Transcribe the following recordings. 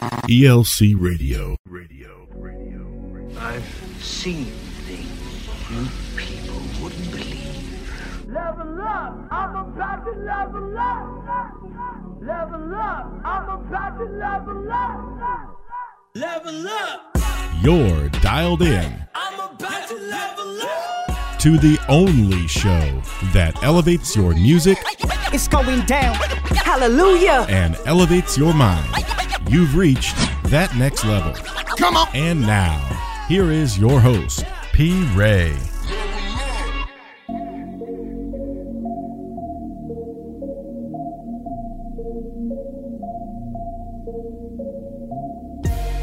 ELC Radio. Radio. I've seen things you people wouldn't believe. Level up, I'm about to level up. Level up, I'm about to level up. Level up, You're dialed in I'm about to level up. to the only show that elevates your music It's going down. Hallelujah. and elevates your mind. You've reached that next level. Come on. And now, here is your host, P. Ray.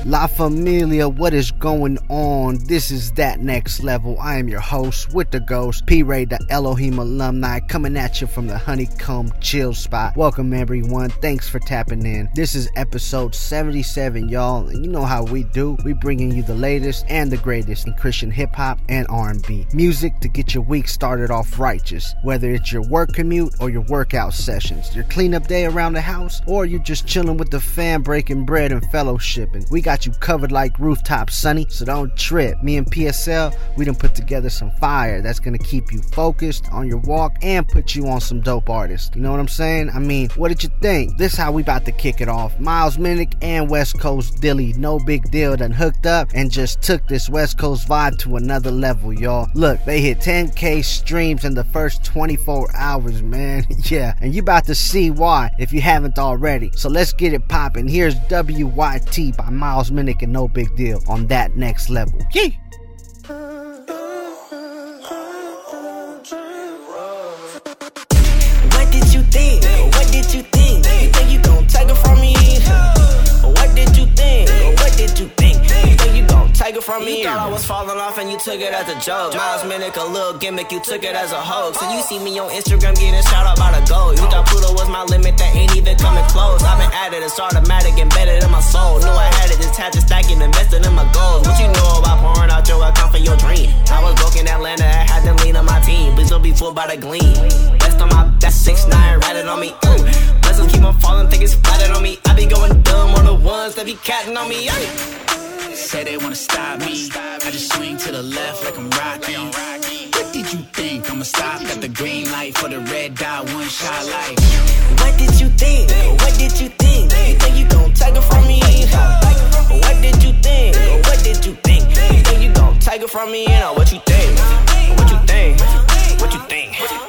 La Familia, what is going on? This is That Next Level. I am your host with the ghost, P Ray, the Elohim alumni, coming at you from the Honeycomb Chill Spot. Welcome, everyone. Thanks for tapping in. This is episode 77, y'all. And you know how we do. We bringing you the latest and the greatest in Christian hip hop and R&B. Music to get your week started off righteous. Whether it's your work commute or your workout sessions, your cleanup day around the house, or you just chilling with the fam, breaking bread and fellowshipping. We got you covered like rooftop, sunny. So don't trip. Me and PSL, we done put together some fire that's gonna keep you focused on your walk and put you on some dope artists. You know what I'm saying? I mean, what did you think? This how we about to kick it off. Miles Minnick and West Coast Dilly, no big deal, done hooked up and just took this West Coast vibe to another level, y'all. Look, they hit 10k streams in the first 24 hours, man. yeah, and you about to see why if you haven't already. So let's get it poppin'. Here's WYT by Miles Minnick and No Big Deal on that next level. Yee! From me? You thought I was falling off and you took it as a joke. Miles Minnick, a little gimmick, you took it as a hoax. And you see me on Instagram getting shout out by the gold. You thought Pluto was my limit, that ain't even coming close. I've been at it, it's automatic, embedded in my soul. Knew I had it, just had to stack it, invested in my goals. What you know about pouring out your account for your dream? I was broke in Atlanta, I had to lean on my team. Please don't be fooled by the gleam. Best on my best six nine, riding on me. Ooh. Blessings keep on falling, think it's splattered on me. I be going dumb on the ones that be catting on me. Ay. Say they wanna stop me. I just swing to the left like I'm Rocky. What did you think? I'ma stop at the green light for the red dot, one shot light. What did you think? What did you think? You think you gon' take it from me? What did you think? What did you think? You think you gon' take it from me? You know what you think? What you think? What you think? What you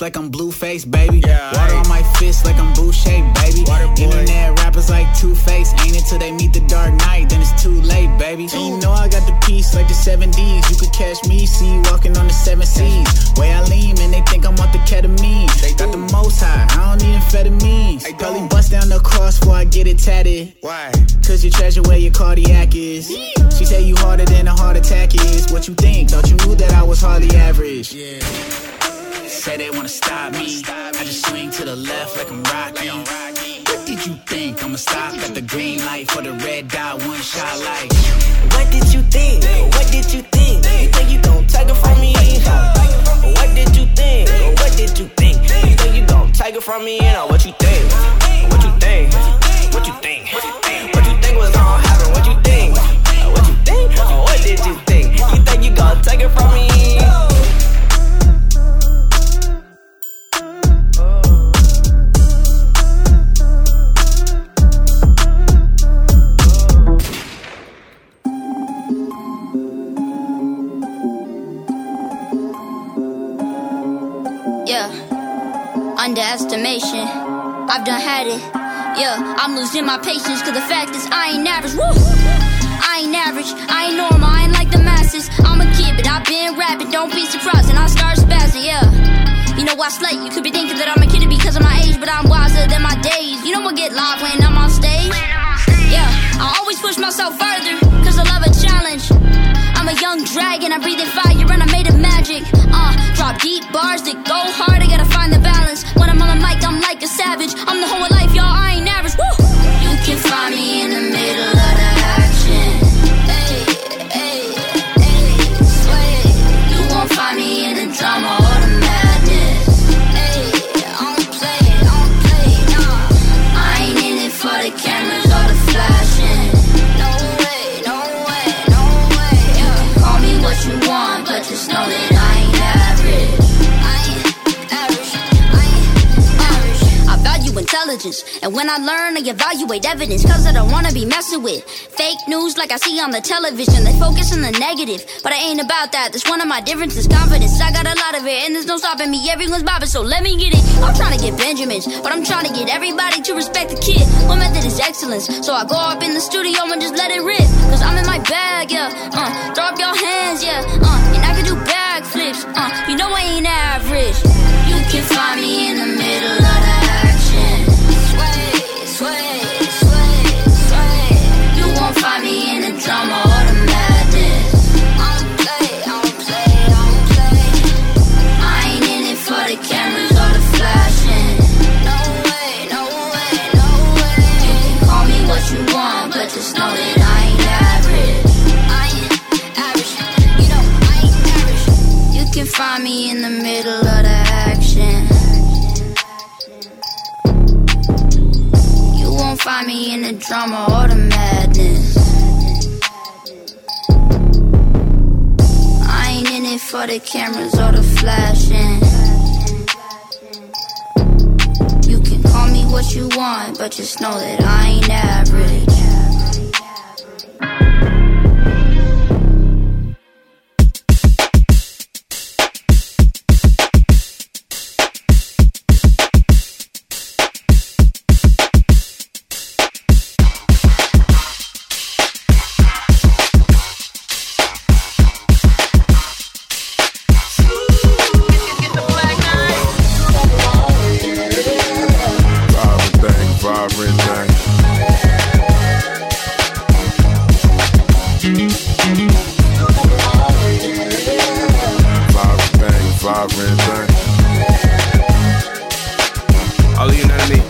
here in the west like I'm Blueface, baby. Yeah, Water on my fist like I'm Boucher, baby. Internet rappers like Two Face. Ain't until they meet the dark night, then it's too late, baby. And you know I got the peace like the seven D's. You could catch me, see you walking on the seven C's. Way I lean, and they think I'm off the ketamine. They Got the most high, I don't need amphetamines. Probably bust down the cross before I get it tatted. Why? Cause you treasure where your cardiac is. She say you harder than a heart attack is. What you think? Thought you knew that I was hardly average. Yeah. Say they wanna stop me. I just swing to the left like I'm Rocky. What did you think? I'ma stop at the green light for the red dot, one shot light. What did you think? What did you think? You think you gon' take it from me? What did you think? What did you think? You think you gon' take it from me? You know what you think? What you think? What you think? What you think was gon' happen? What you think? What you think? What did you think? You think you gon' take it from me? Yeah, underestimation. I've done had it. Yeah, I'm losing my patience, cause the fact is I ain't average. Woo! I ain't average, I ain't normal, I ain't like the masses. I'm a kid, but I've been rapping, don't be surprised, and I start spazzing, yeah. You know why I slay, you could be thinking that I'm a kid because of my age, but I'm wiser than my days. You know I get live when I'm on stage. Yeah, I always push myself further, cause I love a challenge. I'm a young dragon, I breathe in fire and I made of magic. Uh, drop deep bars that go hard, I gotta find the balance. When I'm on the mic, I'm like a savage. When I learn, I evaluate evidence, cause I don't wanna be messing with fake news like I see on the television. They focus on the negative, but I ain't about that. That's one of my differences. Confidence, I got a lot of it, and there's no stopping me. Everyone's bobbing, so let me get it. I'm trying to get Benjamins, but I'm trying to get everybody to respect the kid. My method is excellence, so I go up in the studio and just let it rip. Cause I'm in my bag, yeah. Uh, throw up your hands, yeah. Uh, and I can do backflips. Uh, you know I ain't average. Drama or the madness. I ain't in it for the cameras or the flashing. You can call me what you want, but just know that I ain't average. Thing, vibrant thing. All you know what I?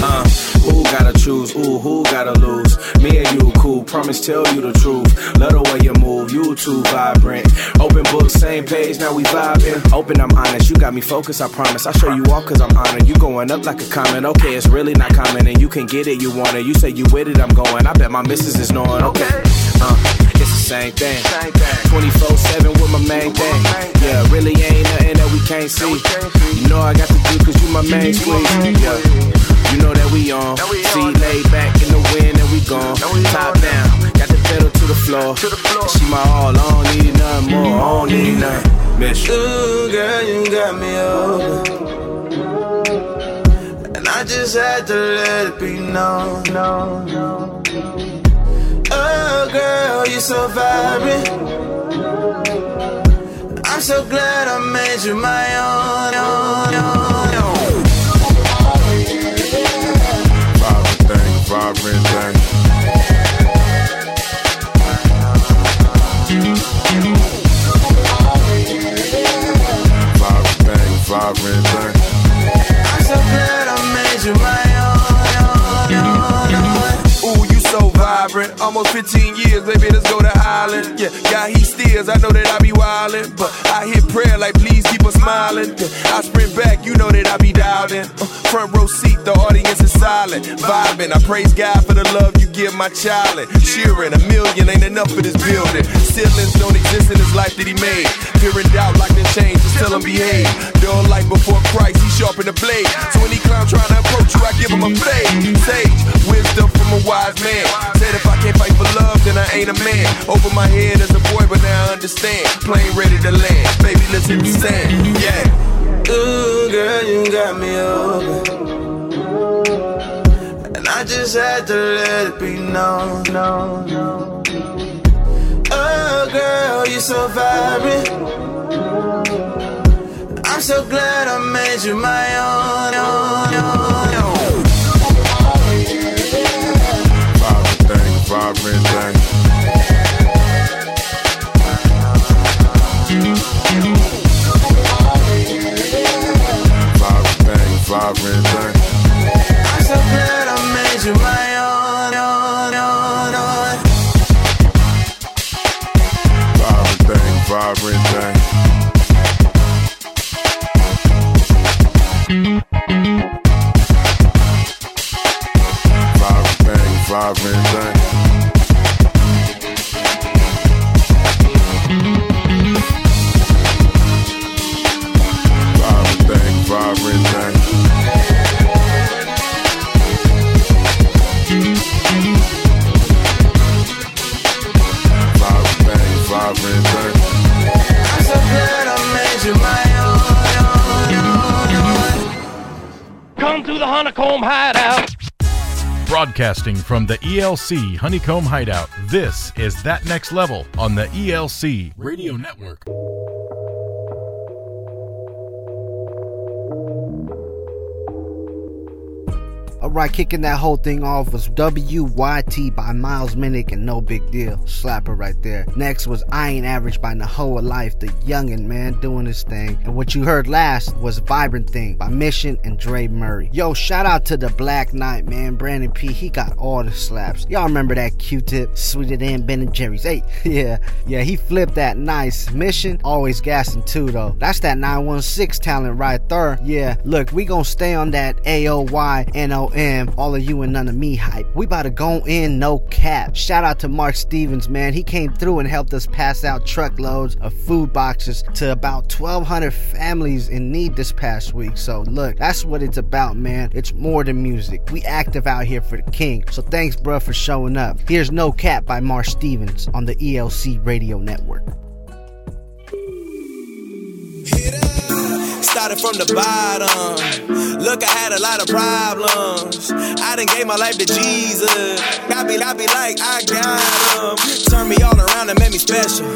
Uh, who gotta choose? Ooh, who gotta lose? Me and you cool, promise tell you the truth. Love the way you move, you too vibrant. Open book, same page, now we vibing. Open, I'm honest, you got me focused, I promise. I show you off cause I'm honored. You going up like a comment, okay, it's really not common. And you can get it, you want it. You say you with it, I'm going. I bet my missus is knowing, okay. Uh, it's the same thing. 24 7 with my main thing. Yeah, really ain't nothing that we can't see. You know I got to do cause you my main squeeze. Yeah. You know that we on. See, laid back in the wind and we gone. Top down, got the pedal to the floor. She my all, I don't need nothing more. I don't need nothing. You. Ooh, girl, you got me open. And I just had to let it be known. No, no. Girl, you're so vibrant. I'm so glad I made you my own. own, own, own. Vibrant Almost 15 years, baby, let's go to Island. Yeah, got he steers, I know that I wildin'. But I hit prayer like, please keep us smiling. I sprint back, you know that I be dialed in. Uh, front row seat, the audience is silent. Vibing, I praise God for the love you give my child. Cheering, a million ain't enough for this building. Ceilings don't exist in this life that he made. Fear and doubt like the change, just tell him behave. Dull life before Christ, he sharpen the blade. So any clown trying to approach you, I give him a fade. Sage, wisdom from a wise man. Said if I can't fight for love, then I ain't a man. Over my head as a boy, but now I understand. Plane ready to land. Baby, let's hit the sand. Yeah. Ooh, girl, you got me open. And I just had to let it be known. No, no. Oh, girl, you're so vibrant. I'm so glad I made you my own, own, own. Broadcasting from the ELC Honeycomb Hideout, this is That Next Level on the ELC Radio Network. Alright, kicking that whole thing off was WYT by Miles Minnick and No Big Deal. Slapper right there. Next was I Ain't Average by Nahoa Life, the youngin' man doing his thing. And what you heard last was Vibrant Thing by Mission and Dre Murray. Yo, shout out to the Black Knight, man. Brandon P, he got all the slaps. Y'all remember that Q-tip, sweeter than Ben and Jerry's. Hey, yeah, yeah, he flipped that nice. Mission, always gassing too, though. That's that 916 talent right there. Yeah, look, we gonna stay on that AOY All of you and none of me hype. We about to go in no cap. Shout out to Mark Stevens, man. He came through and helped us pass out truckloads of food boxes to about 1,200 families in need this past week. So look, that's what it's about, man. It's more than music. We active out here for the king. So thanks, bro, for showing up. Here's No Cap by Mark Stevens on the ELC Radio Network. Started from the bottom. Look, I had a lot of problems. I done gave my life to Jesus. I be, I be like, I got him. Turn me all around and made me special.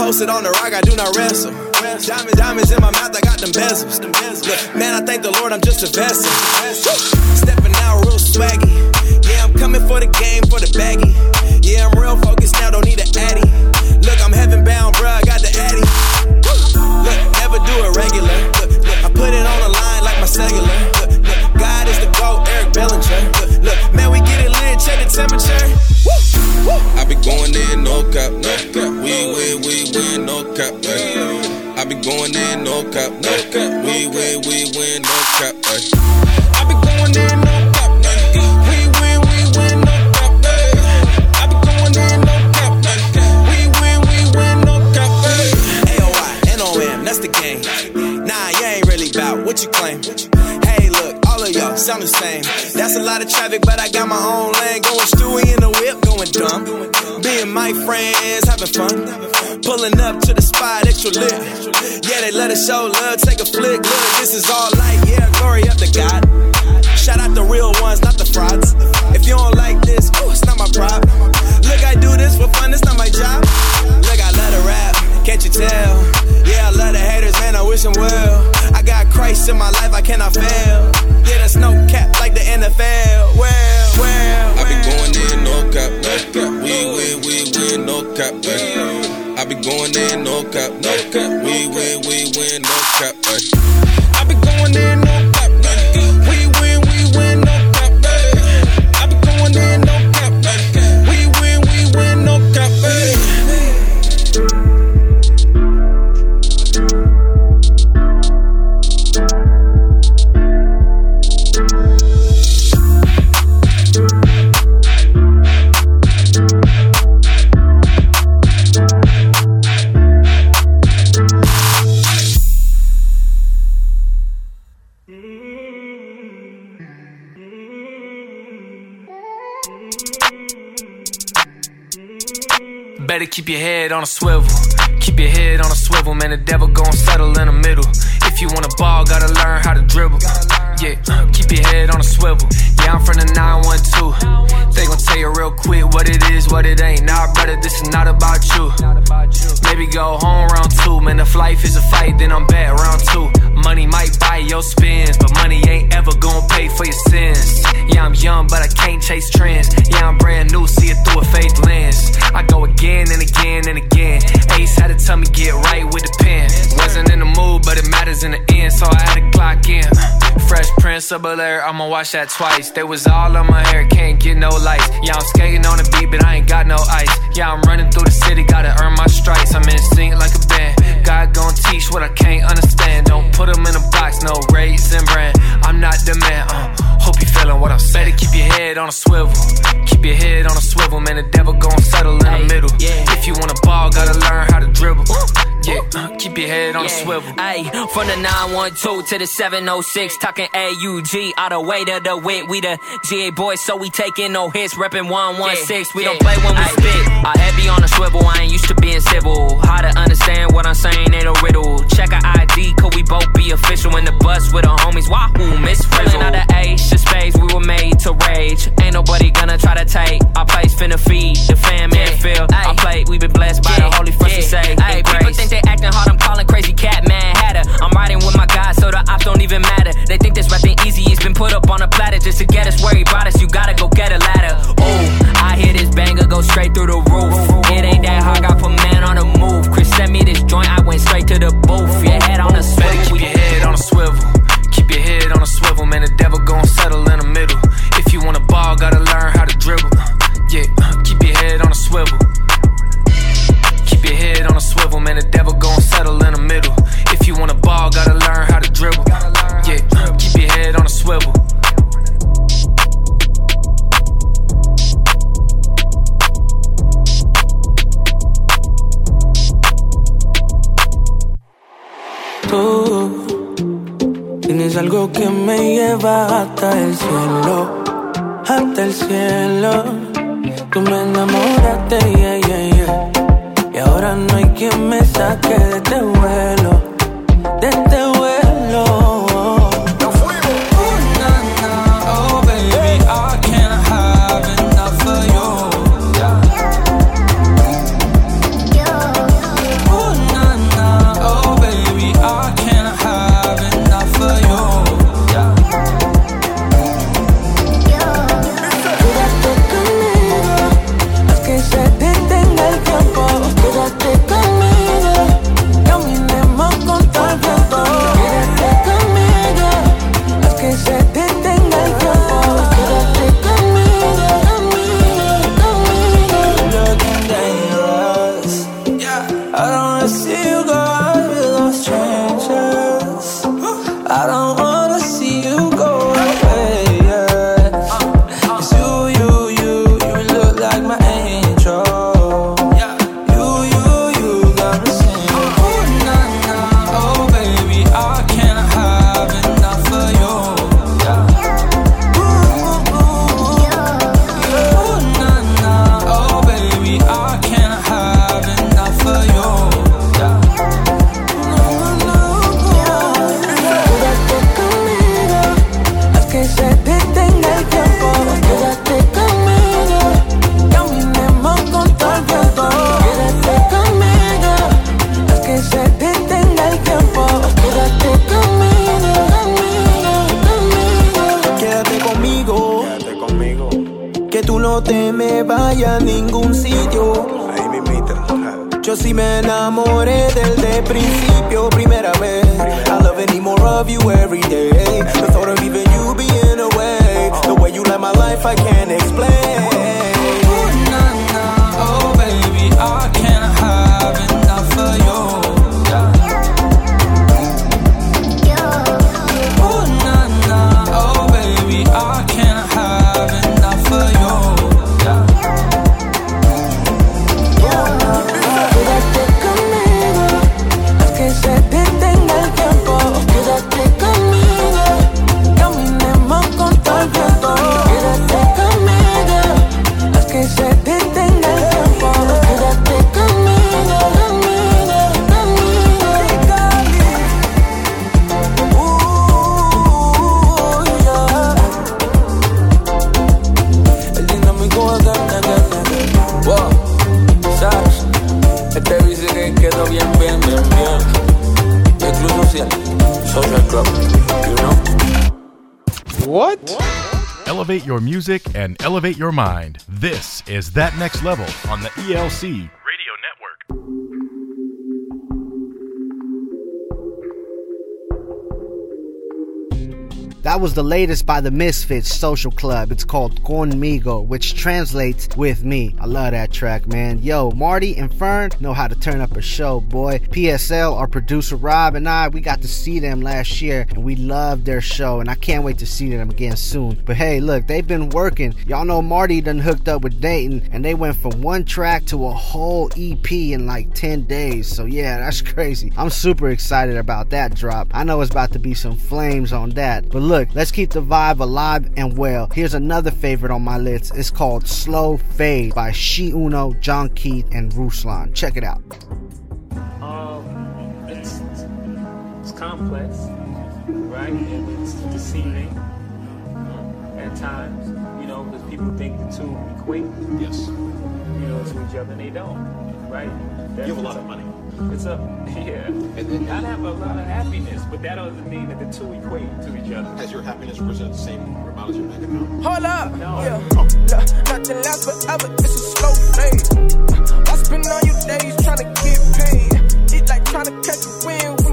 Posted on the rock, I do not wrestle. Diamonds, diamonds in my mouth, I got them bezels. Look, man, I thank the Lord, I'm just a vessel. Stepping out real swaggy. Yeah, I'm coming for the game, for the baggy. Yeah, I'm real focused now, don't need an addy. Look, I'm heaven bound, bruh, I got the addy. Look, never do it regular. Cellular. Look, look, God is the GOAT, Eric Bellinger. Look, look, man, we get it lit, check the temperature. I be going in, no cap, no cap. We win, we win, no cap. Ay. I be going in, no cap, no cap. We win, we win, no cap. Ay. I be going in, no cap. We win, we win, no cap. I be going in, no cap. We win, we win, no cap. AOI, NOM, that's the game. Nah, you ain't really bout what you claim. Sound the same. That's a lot of traffic, but I got my own lane. Going Stewie in the whip, going dumb. Being my friends, having fun. Pulling up to the spot, extra lit. Yeah, they let us show love, take a flick. Look, this is all light, yeah, glory up to God. Shout out the real ones, not the frauds. If you don't like this, ooh, it's not my prop. Look, I do this for fun, it's not my job. Look, I love to rap, can't you tell? Yeah, I love the haters, man, I wish them well. Christ in my life, I cannot fail. Yeah, there's no cap like the NFL. Well, well, I be going in, no cap, no cap. We win, we win, no cap. Ay. I be going in, no cap, no cap. We win, we win, no cap. Ay. I be going in, no Better keep your head on a swivel. Keep your head on a swivel, man. The devil gon' settle in the middle. If you want a ball, gotta learn how to dribble. Yeah, keep your head on a swivel. Yeah, I'm from the 912. They gon' tell you real quick what it is, what it ain't. Nah, brother, this is not about you. Maybe go home round two, man. If life is a fight, then I'm back round two. Money might buy your spins, but money ain't ever gon' pay for your sins. Yeah, I'm young, but I can't chase trends. Yeah, I'm brand new, see it through a faith lens. I go again and again and again. Ace had to tell me get right with the pen. Wasn't in the mood, but it matters in the end, so I had to clock in. Fresh Prince of Bel Air, I'ma watch that twice. They was all on my hair, can't get no lights. Yeah, I'm skating on the beat, but I ain't got no ice. Yeah, I'm running through the city, gotta earn my stripes. I'm in sync like a band. God gon' teach what I can't understand. Don't put them in a box, no race and brand. I'm not the man, uh, hope you feeling what I'm saying. Better keep your head on a swivel. Keep your head on a swivel, man. The devil gon' settle in the middle. If you wanna ball, gotta learn how to dribble. Yeah, keep your head on a swivel. Ayy, from the 912 to the 706, talking AUG, all the way to the wit. We the GA boys, so we taking no hits, reppin' 116. We don't play when we spit. I heavy on a swivel, I ain't used to being civil. How to understand what I'm saying ain't a riddle. Check our ID, cause we both be official in the bus with the homies. Wahoo, Miss Frizzle. out of ace of spades, we were made to rage. Ain't nobody gonna try to take our place, finna feed the fam and feel. I play, we been blessed by the holy first to say. Hey, people think acting hard, I'm calling crazy cat man hatter. I'm riding with my guys, so the ops don't even matter. They think this rapping easy, it's been put up on a platter just to get us where he brought us. You gotta go get a ladder. Oh, I hear this banger go straight through the roof. It ain't that hard, got put man on the move. Chris sent me this joint, I went straight to the booth. Your head on a swivel. Keep your head on a swivel. Keep your head on a swivel, man. The devil gon' settle in the middle. If you want a ball, gotta learn how to dribble. Yeah, keep your head on a swivel. Man. The devil gon' settle in the middle. If you want a ball, gotta learn how to dribble. Yeah, keep your head on a swivel. Tú tienes algo que me lleva hasta el cielo, hasta el cielo. Tú me enamoraste, yeah, yeah, yeah. Y ahora no hay quien me saque de este vuelo, de este vuelo. Elevate your music and elevate your mind. This is That Next Level on the ELC That was the latest by the Misfits Social Club. It's called Conmigo, which translates with me. I love that track, man. Yo, Marty and Fern know how to turn up a show, boy. PSL, our producer Rob and I, we got to see them last year and we loved their show and I can't wait to see them again soon. But hey, look, they've been working. Y'all know Marty done hooked up with Dayton and they went from one track to a whole EP in like 10 days. So yeah, that's crazy. I'm super excited about that drop. I know it's about to be some flames on that. But look, let's keep the vibe alive and well. Here's another favorite on my list. It's called Slow Fade by Shi Uno, John Keith, and Ruslan. Check it out. Um, it's, it's complex, right? And it's deceiving uh, at times, you know, because people think the two equate. Yes. You know, to each other, and they don't, right? You have a lot of money. It's up yeah. And then I have a lot of happiness, but that doesn't mean that the two equate to each other. Has your happiness risen the same amount as your bank account? Hold up. No. Yeah. Oh. Look, nothing lasts forever. It's a slow fade. I spend all your days trying to get paid. It's like trying to catch a wind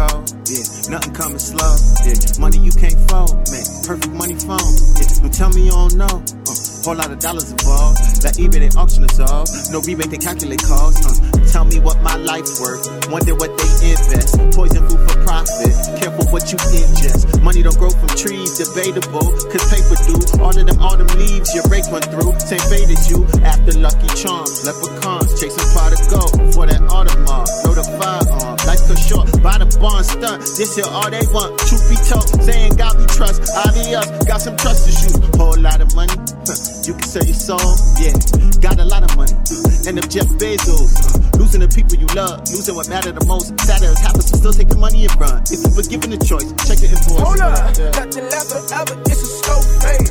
Code, yeah. Nothing coming slow, yeah. Money you can't fold, man. Perfect money phone, yeah. Don't tell me you don't know. Uh, whole lot of dollars involved. That eBay they auction us all. No rebate they calculate costs. Uh, tell me what my life's worth. Wonder what they invest. Poison food for profit. Careful what you ingest. Money don't grow from trees, debatable. Cause paper do. All of them autumn leaves your rake run through. Same faded you after lucky charms. Leprechauns chasing pot of gold for that Audemars. Know the firearm. Cut short. Buy the barn stunt. This here all they want. Truth be told, saying God we trust. Obvious, got some trust issues. Whole lot of money. You can sell your soul. Yeah, got a lot of money. And if Jeff Bezos. Losing the people you love. Losing what matter the most. Sad as happens still take the money and run. If you were given a choice, check the invoice. Hold up, nothing lasts forever. It's a slow fade.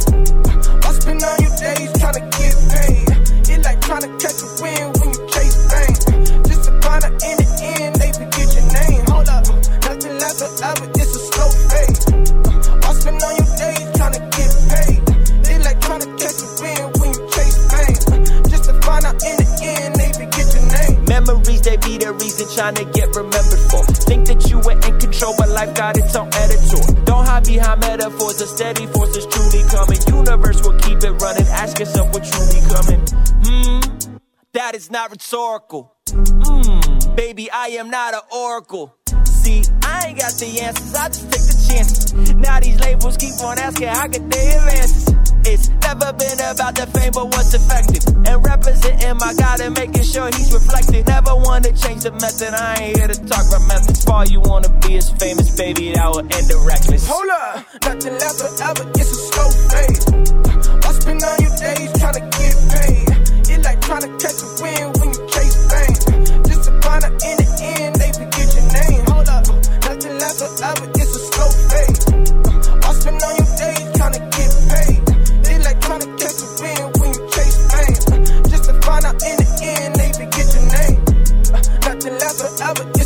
I spend all your days trying to get paid. It's like trying to catch a trying to get remembered for. Think that you were in control, but life got its own editor. Don't hide behind metaphors, a steady force is truly coming. Universe will keep it running. Ask yourself what truly coming. Hmm, that is not rhetorical. Hmm, baby, I am not an oracle. See, I ain't got the answers, I just take the chances. Now these labels keep on asking, how could they advance? It's never been about the fame, but what's effective. And representing my God and making sure he's reflected. Never wanna change the method, I ain't here to talk about methods. All you wanna be is famous, baby, that will end the reckless. Hold up, nothing lasts forever. It's a slow fade. I spend all your days trying to get paid. It's like trying to catch a wind when you chase fame. Just to find out in the end, they forget your name. Hold up, nothing lasts forever. Nothing lasts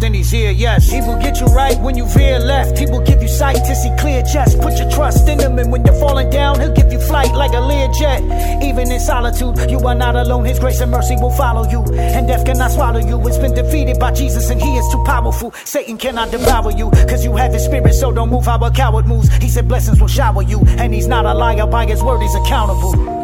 And He's here, yes. He will get you right when you veer left. He will give you sight to see clear chest. Put your trust in Him, and when you're falling down, He'll give you flight like a Learjet. Even in solitude, you are not alone. His grace and mercy will follow you, and death cannot swallow you. It's been defeated by Jesus, and He is too powerful. Satan cannot devour you, cause you have His spirit, so don't move how a coward moves. He said blessings will shower you, and He's not a liar. By His word, He's accountable.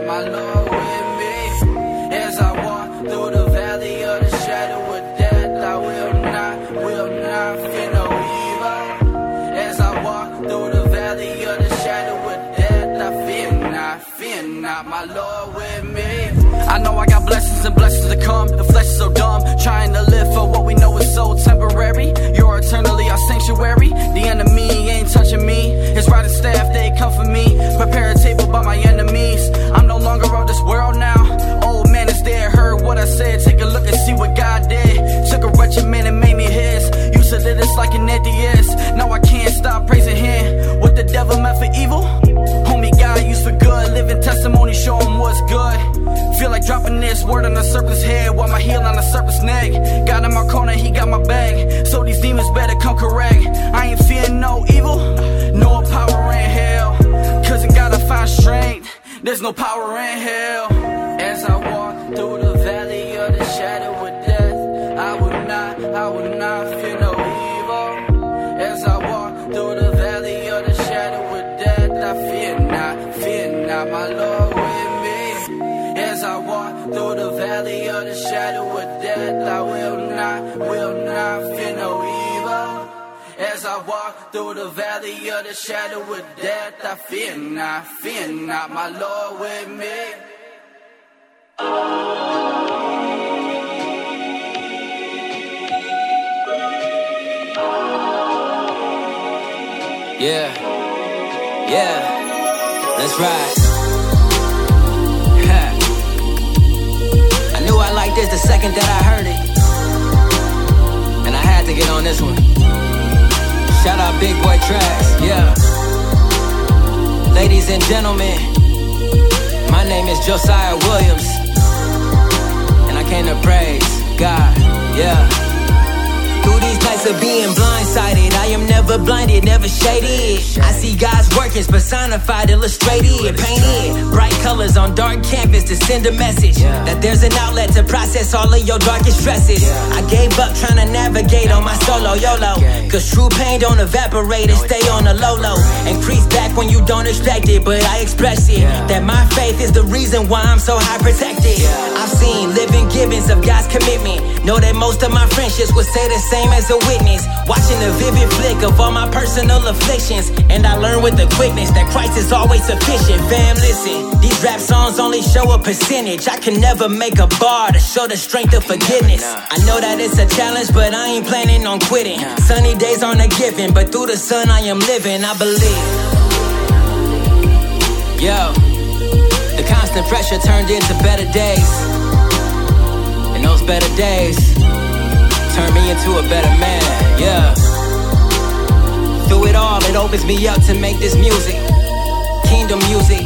Not, my Lord with me. As I walk through the valley of the shadow of death, I will not, will not fear no evil. As I walk through the valley of the shadow of death, I fear not, fear not, my Lord with me. I know I got blessings and blessings to come. The flesh is so dumb, trying to live for what we know is so temporary. You're eternally our sanctuary. The enemy ain't touching me. His rod and staff, they come for me. Prepare a table by my enemies. I'm I said. Take a look and see what God did. Took a wretched man and made me his. You said that it's like an atheist. Now I can't stop praising him. What the devil meant for evil? Homie, God used for good. Living testimony, show him what's good. Feel like dropping this word on the serpent's head while my heel on the serpent's neck. God in my corner, he got my back. So these demons better come correct. I ain't fearing no evil, no power in hell. Cause in God I find strength, there's no power in hell. As I through the valley of the shadow of death, I would not, I would not fear no evil. As I walk through the valley of the shadow of death, I fear not, fear not, my Lord with me. As I walk through the valley of the shadow of death, I will not, will not fear no evil. As I walk through the valley of the shadow of death, I fear not, fear not, my Lord with me. Yeah, yeah, let's ride. I knew I liked this the second that I heard it, and I had to get on this one. Shout out Big Boy Tracks, yeah. Ladies and gentlemen, my name is Josiah Williams, and I came to praise God, yeah. Through these nights of being blindsided, I am never blinded, never shaded. I see God's workings personified, illustrated, painted. Bright colors on dark canvas to send a message that there's an outlet to process all of your darkest stresses. I gave up trying to navigate on my solo YOLO. Cause true pain don't evaporate and stay on the low low. Increase back when you don't expect it, but I express it. That my faith is the reason why I'm so high protected. I've seen living givings of God's commitment. Know that most of my friendships would say the same as a witness. Watching the vivid flick of all my personal afflictions. And I learned with the quickness that Christ is always sufficient. Fam, listen, these rap songs only show a percentage. I can never make a bar to show the strength of forgiveness. I know that it's a challenge, but I ain't planning on quitting. Sunny days aren't a given, but through the sun I am living, I believe. Yo, the constant pressure turned into better days. And those better days turned me into a better man, yeah. Through it all, it opens me up to make this music. Kingdom music.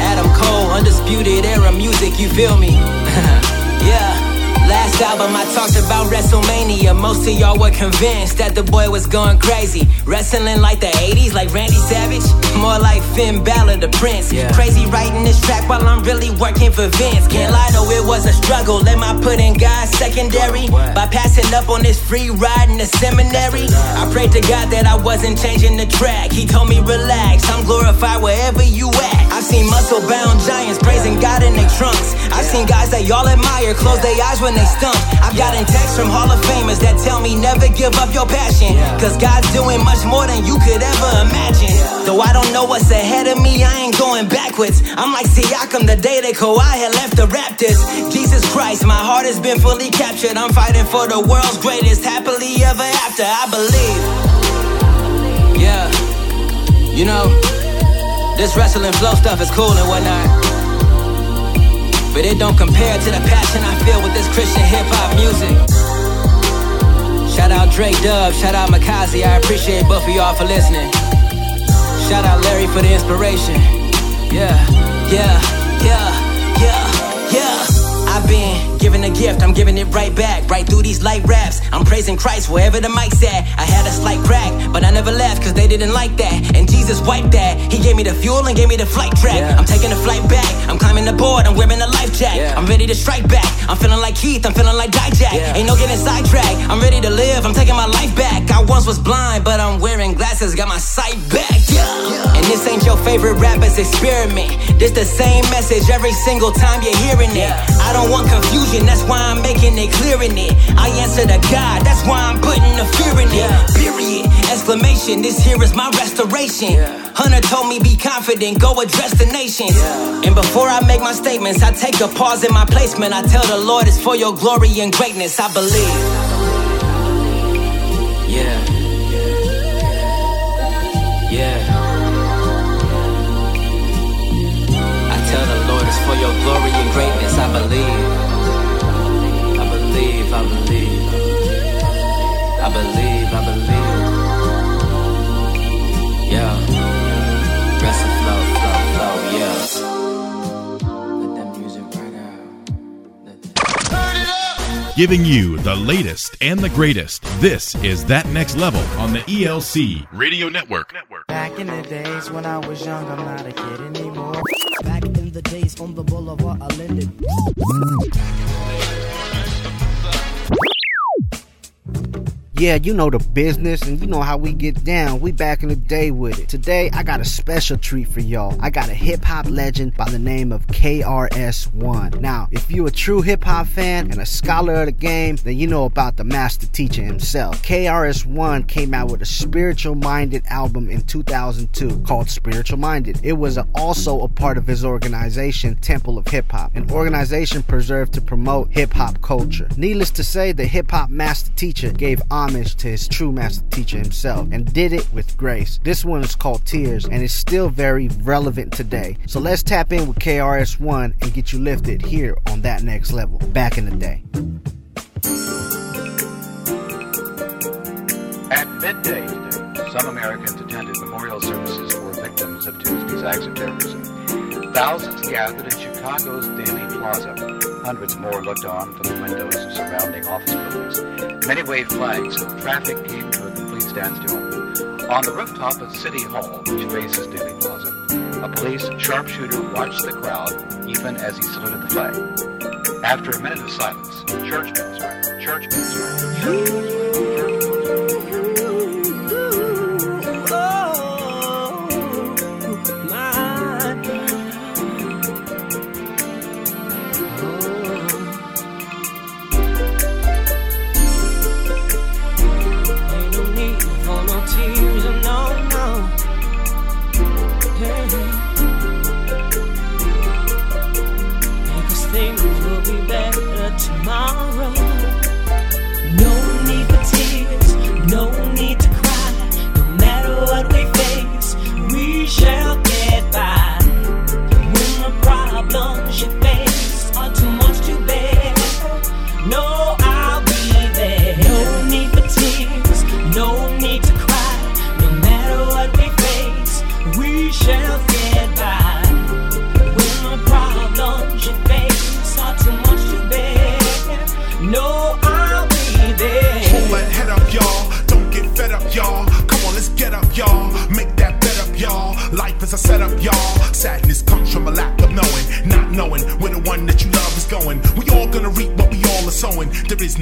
Adam Cole, undisputed era music, you feel me? yeah. Last album I talked about WrestleMania. Most of y'all were convinced that the boy was going crazy. Wrestling like the 80s, like Randy Savage. More like Finn Balor, the Prince. Crazy writing this track while I'm really working for Vince. Can't lie though, it was a struggle. Am I putting God secondary? By passing up on this free ride in the seminary. I prayed to God that I wasn't changing the track. He told me, relax, I'm glorified wherever you at. I've seen muscle bound giants praising God in their trunks. I've seen guys that y'all admire close their eyes when they stump. I've gotten texts from Hall of Famers that tell me never give up your passion. Cause God's doing much more than you could ever imagine. Though I don't know what's ahead of me, I ain't going backwards. I'm like Siakam the day that Kawhi had left the Raptors. Jesus Christ, my heart has been fully captured. I'm fighting for the world's greatest, happily ever after. I believe. Yeah. You know, this wrestling flow stuff is cool and whatnot. But it don't compare to the passion I feel with this Christian hip hop music. Shout out Drake Dub, shout out Makazi, I appreciate both of y'all for listening. Shout out Larry for the inspiration. Yeah, yeah, yeah, yeah, yeah. I've been given a gift, I'm giving it right back. Right through these light raps, I'm praising Christ wherever the mic's at. I had a slight crack, but I never left cause they didn't like that. And Jesus wiped that. He gave me the fuel and gave me the flight track. I'm taking the flight back, I'm climbing the board, I'm wearing a life jack. I'm ready to strike back. I'm feeling like Keith, I'm feeling like Dijak. Ain't no getting sidetracked. I'm ready to live, I'm taking my life back. I once was blind, but I'm wearing glasses, got my sight back. Yeah. And this ain't your favorite rapper's experiment. This the same message every single time you're hearing it. I don't want confusion, that's why I'm making it clear in it. I answer to God, that's why I'm putting the fear in it. Period. Exclamation, this here is my restoration. Hunter told me be confident, go address the nation. And before I make my statements, I take a pause in my placement. I tell the Lord it's for your glory and greatness, I believe. Yeah. Yeah. I tell the Lord it's for your glory and greatness, I believe. I believe, I believe. I believe, I believe. Yeah. Rest and flow, flow, flow, yeah. Let that music right out. Giving you the latest and the greatest. This is That Next Level on the ELC Radio Network. Back in the days when I was young, I'm not a kid anymore. Back in the days on the boulevard, I landed. Yeah, you know the business and you know how we get down. We back in the day with it. Today, I got a special treat for y'all. I got a hip hop legend by the name of KRS1. Now, if you're a true hip hop fan and a scholar of the game, then you know about the master teacher himself. KRS1 came out with a spiritual minded album in 2002 called Spiritual Minded. It was also a part of his organization, Temple of Hip Hop, an organization preserved to promote hip hop culture. Needless to say, the hip hop master teacher gave homage to his true master teacher himself and did it with grace. This one is called Tears and it's still very relevant today. So let's tap in with KRS1 and get you lifted here on that next level. Back in the day. At midday today, some Americans attended memorial services for victims of Tuesday's acts of terrorism. Thousands gathered in Chicago's Daley Plaza. Hundreds more looked on from the windows of surrounding office buildings. Many waved flags. Traffic came to a complete standstill. On the rooftop of City Hall, which faces Daley Plaza, a police sharpshooter watched the crowd even as he saluted the flag. After a minute of silence, church bells rang. Church bells rang. Church bells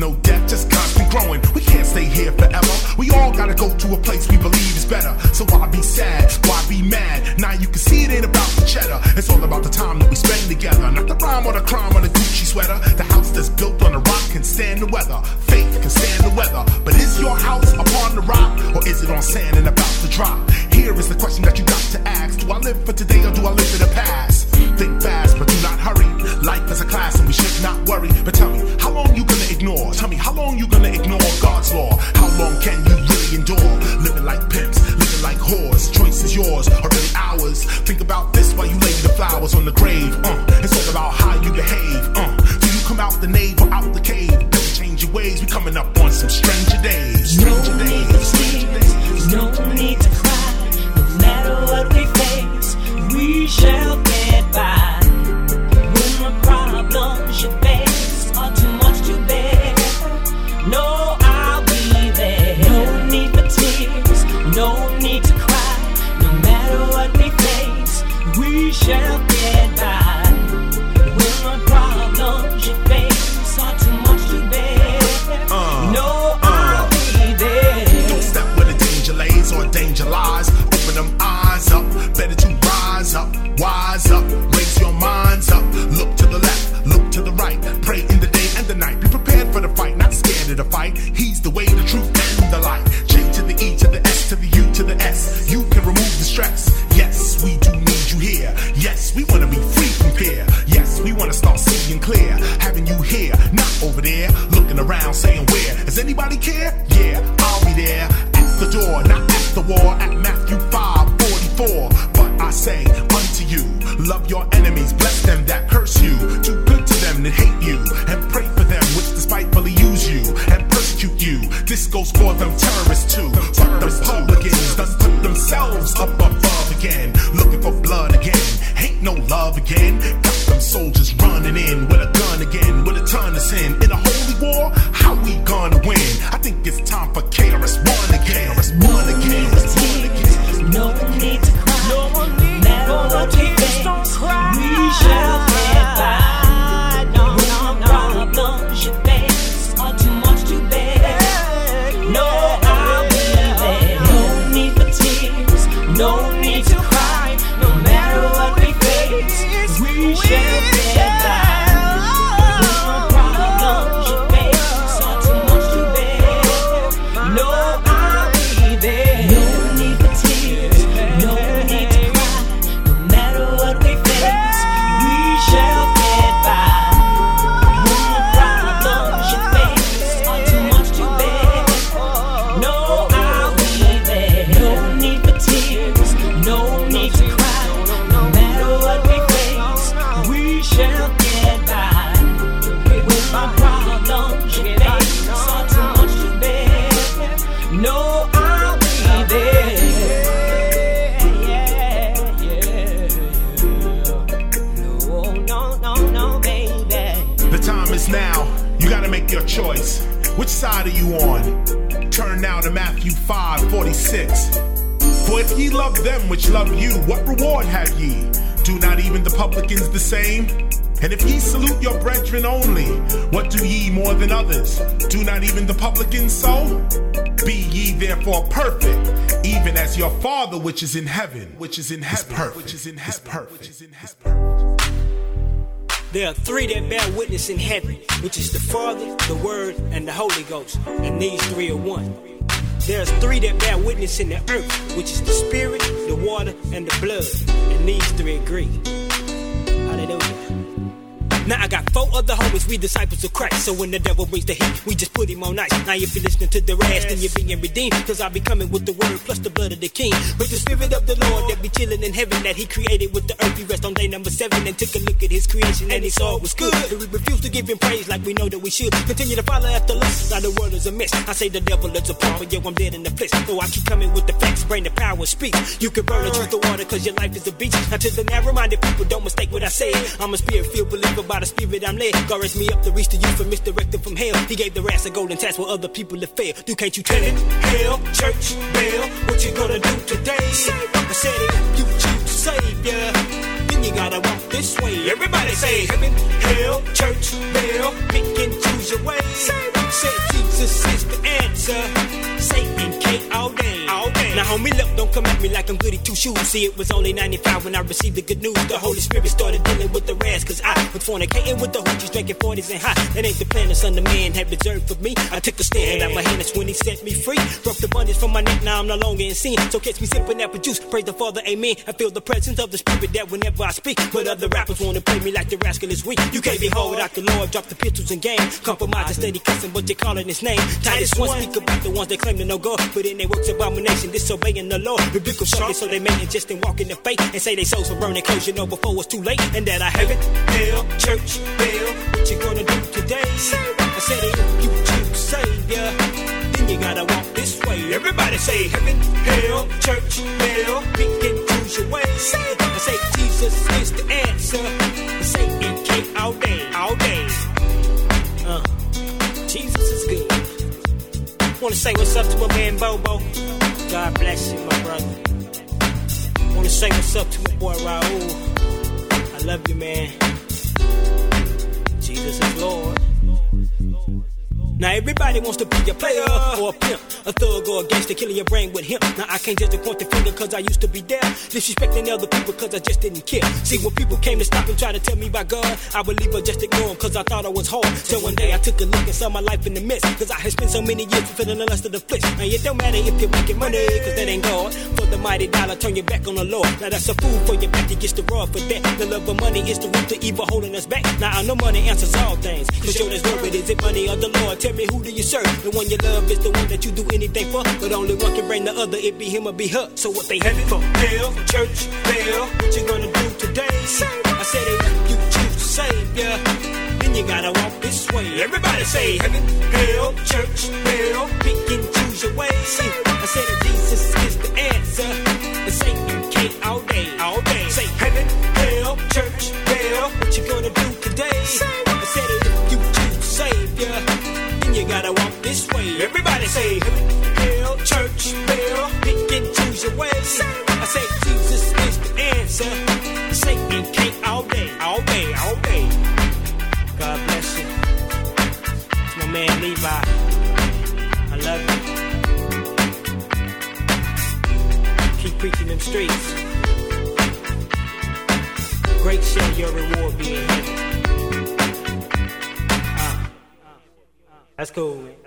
no death, just constant growing. We can't stay here forever. We all gotta go to a place we believe is better. So why be sad? Why be mad? Now you can see it ain't about the cheddar. It's all about the time that we spend together. Not the rhyme or the crime or the Gucci sweater. The house that's built on a rock can stand the weather. Faith can stand the weather. But is your house upon the rock or is it on sand and about to drop? Make your choice. Which side are you on? Turn now to Matthew 5 46. For if ye love them which love you, what reward have ye? Do not even the publicans the same? And if ye salute your brethren only, what do ye more than others? Do not even the publicans so? Be ye therefore perfect, even as your Father which is in heaven, which is in heaven, which is in heaven. Which is in heaven. There are three that bear witness in heaven, which is the Father, the Word, and the Holy Ghost. And these three are one. There's three that bear witness in the earth, which is the Spirit, the water, and the blood. And these three agree. Hallelujah. Now I got four other homies, we disciples of Christ. So when the devil brings the heat, we just put him on ice. Now if you're listening to the rest, then you're being redeemed. Cause I'll be coming with the word plus the blood of the king. But the spirit of the Lord that be chilling in heaven that he created with the earth. He rest on day number seven and took a look at his creation and he saw it was good. But we refuse to give him praise like we know that we should. Continue to follow after lust. Now the world is a mess. I say the devil is a but yo, I'm dead in the flesh. So I keep coming with the facts, bring the power, speak. You can burn the truth to water cause your life is a beach. Now to the narrow-minded people, don't mistake what I say. I'm a spirit-filled believer by the spirit I'm led. God raised me up to reach the youth and misdirected from hell. He gave the rats a golden task where other people have failed. Do can't you tell it? Hell, church, bell, what you gonna do today? I said it, you choose savior. Then you gotta walk this way. Everybody say heaven, hell, church, bell, pick and choose your way. Said Jesus is the answer. Satan can't all day. All day. Now homie, look don't come at me like I'm goody two shoes. See, it was only 95 when I received the good news. The Holy Spirit started dealing with the rest, cause I was fornicating with the hoochies, drinking 40s and high. That ain't the plan the son of man had reserved for me. I took a stand out my hand, that's when he set me free. Broke the bondage from my neck, now I'm no longer in sin. So catch me sipping apple juice, praise the Father, amen. I feel the presence of the Spirit that whenever I speak. But other rappers wanna play me like the rascal is weak. You can't be without the Lord, drop the pistols and game. Compromise and steady cussing, but they calling his name. Titus one speak about the ones that claim to know God, but in their works abomination, disobeying the. Rebuke them sharply so they may just and walk in the faith and say they souls for burning close, you know, before it's too late. And that I heaven, hell, church, hell, what you gonna do today? I said if you choose Savior, then you gotta walk this way. Everybody say heaven, hell, church, hell, pick and choose your way. I say what's up to my man Bobo. God bless you, my brother. Wanna say what's up to my boy Raul. I love you, man. Jesus is Lord. Now everybody wants to be a player or a pimp, a thug or a gangster, killing your brain with him. Now I can't just point the finger cause I used to be there, disrespecting other people cause I just didn't care. See when people came to stop and try to tell me about God, I would leave or just ignore them cause I thought I was hard. So one day I took a look and saw my life in the midst, cause I had spent so many years fulfilling the lust of the flesh. Now it don't matter if you're making money, cause that ain't God. For the mighty dollar, turn your back on the Lord. Now that's a fool for your back, he gets the rod for that. The love of money is the root to evil holding us back. Now I know money answers all things, cause sure there's no it. Is it money or the Lord? Tell me who do you serve? The one you love is the one that you do anything for. But only one can bring the other, it be him or be her. So what they headed for? Hell, church, hell. What you gonna do today? I said if you choose Savior, then you gotta walk this way. Everybody say heaven, hell, church, hell. Pick and choose your way. I said if Jesus is the answer, and Satan can't all day, all day. Say heaven, hell, church, hell. What you gonna do today? Everybody say, Hell, church, bell, pick and choose your way. I say, Jesus is the answer. Satan can't all day, all day, all day. God bless you. It's my man Levi. I love you. Keep preaching them streets. Great shall your reward be in heaven. That's. That's cool.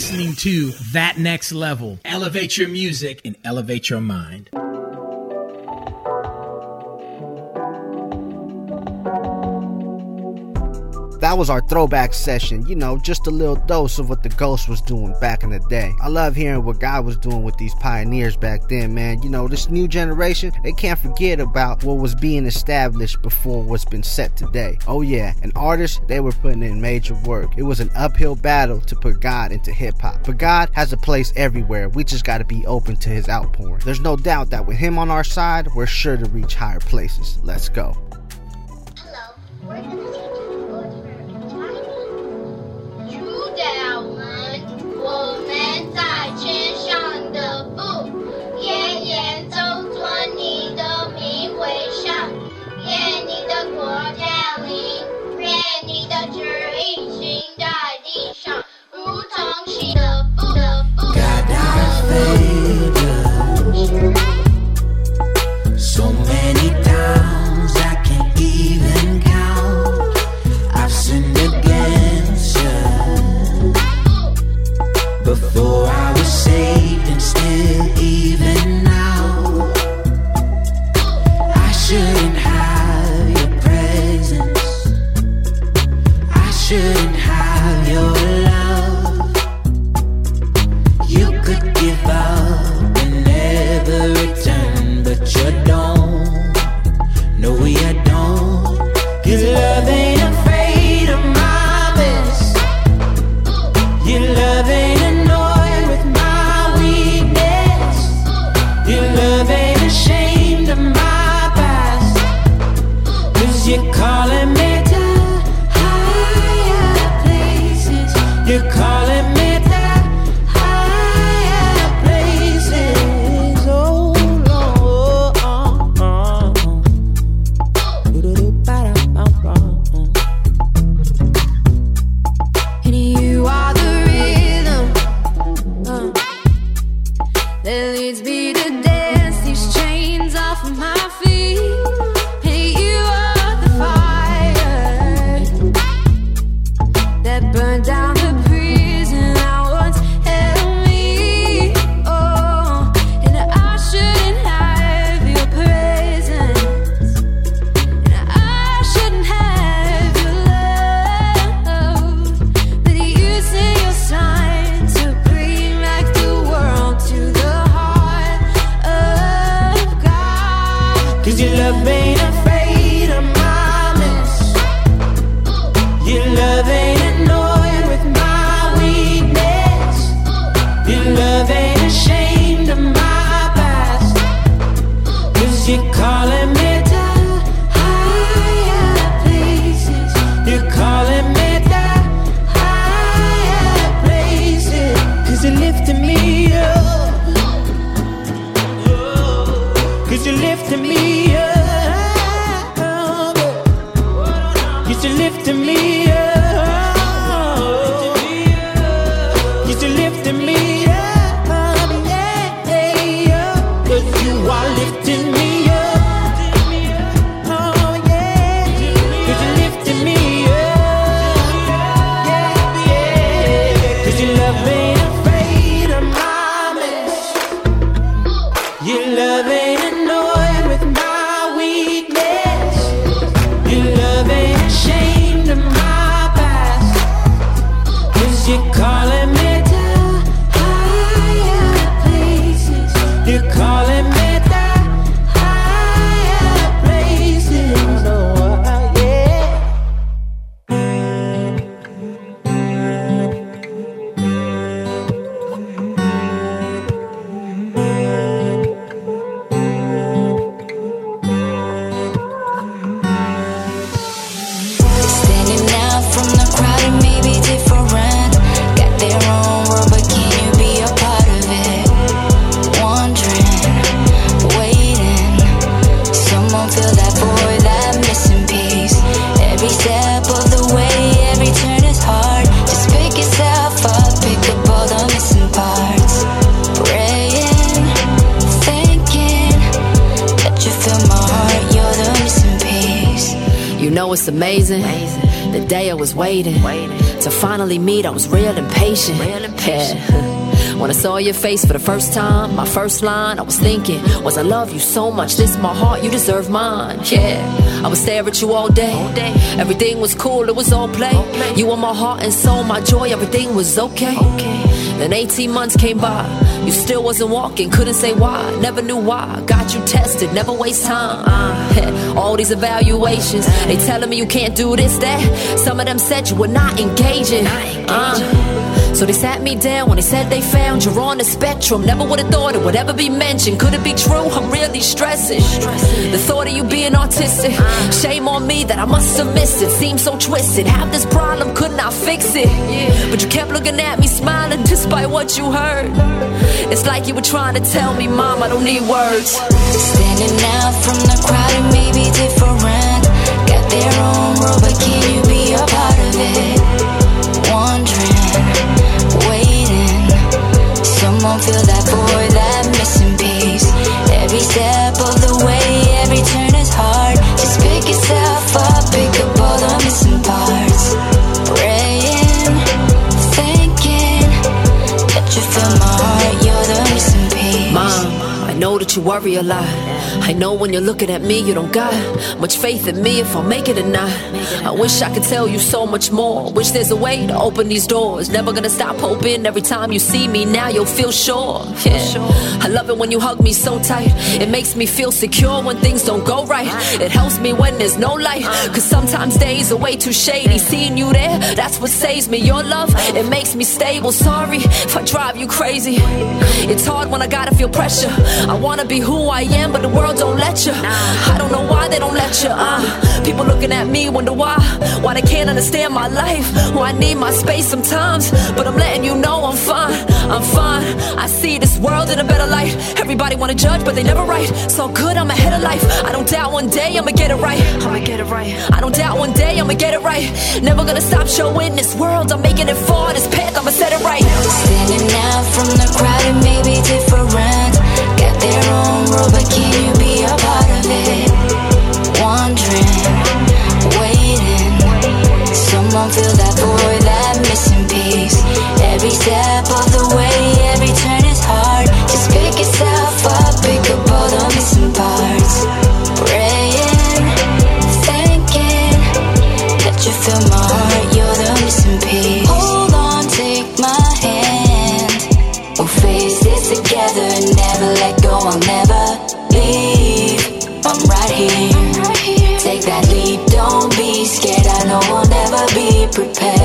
Listening to That Next Level. Elevate your music and elevate your mind. That was our throwback session, you know, just a little dose of what the Ghost was doing back in the day. I love hearing what God was doing with these pioneers back then, man. You know, this new generation, they can't forget about what was being established before what's been set today. Oh, yeah, and artists, they were putting in major work. It was an uphill battle to put God into hip hop. But God has a place everywhere. We just got to be open to his outpouring. There's no doubt that with him on our side, we're sure to reach higher places. Let's go. 主愿你的旨意行在地上，如同行的父的父。Love ain't your face for the first time, my first line, I was thinking, was I love you so much, this my heart, you deserve mine. Yeah, I would stare at you all day. Everything was cool, it was all play. You were my heart and soul, my joy, everything was okay. Then 18 months came by, you still wasn't walking, couldn't say why, never knew why. Got you tested, never waste time. Uh, all these evaluations, they telling me you can't do this, that. Some of them said you were not engaging. Uh, so they sat me down when they said they found you're on the spectrum. Never would have thought it would ever be mentioned. Could it be true? I'm really stressing. The thought of you being autistic. Shame on me that I must have missed it. Seems so twisted. Have this problem, could not fix it. But you kept looking at me, smiling despite what you heard. It's like you were trying to tell me, Mom, I don't need words. Standing out from the crowd, it may be different. Got their own world, but can you be a part of it? Someone feel that void, that missing piece. Every step of the way, every turn is hard. Just pick yourself up, pick up all the missing parts. Praying, thinking that you feel my heart, you're the missing piece. Mom, I know that you worry a lot. I know when you're looking at me, you don't got much faith in me if I'll make it or not. I wish I could tell you so much more. Wish there's a way to open these doors. Never gonna stop hoping every time you see me. Now you'll feel sure. Yeah. I love it when you hug me so tight. It makes me feel secure when things don't go right. It helps me when there's no light. Cause sometimes days are way too shady. Seeing you there, that's what saves me. Your love, it makes me stable. Sorry if I drive you crazy. It's hard when I gotta feel pressure. I wanna be who I am, but the world don't let you. I don't know why they don't let you. Uh, people looking at me wonder why, why they can't understand my life. Why I need my space sometimes, but I'm letting you know I'm fine. I'm fine. I see this world in a better light. Everybody wanna judge, but they never right. So good, I'm ahead of life. I don't doubt one day I'ma get it right. I'ma get it right. I don't doubt one day I'ma get it right. Never gonna stop showing this world. I'm making it for this path. I'ma set it right. Standing out from the crowd, it may be different. Got their own world, but can you be a part of it? Wondering. Someone fill that void, that missing piece. Every step of the way, every turn prepared.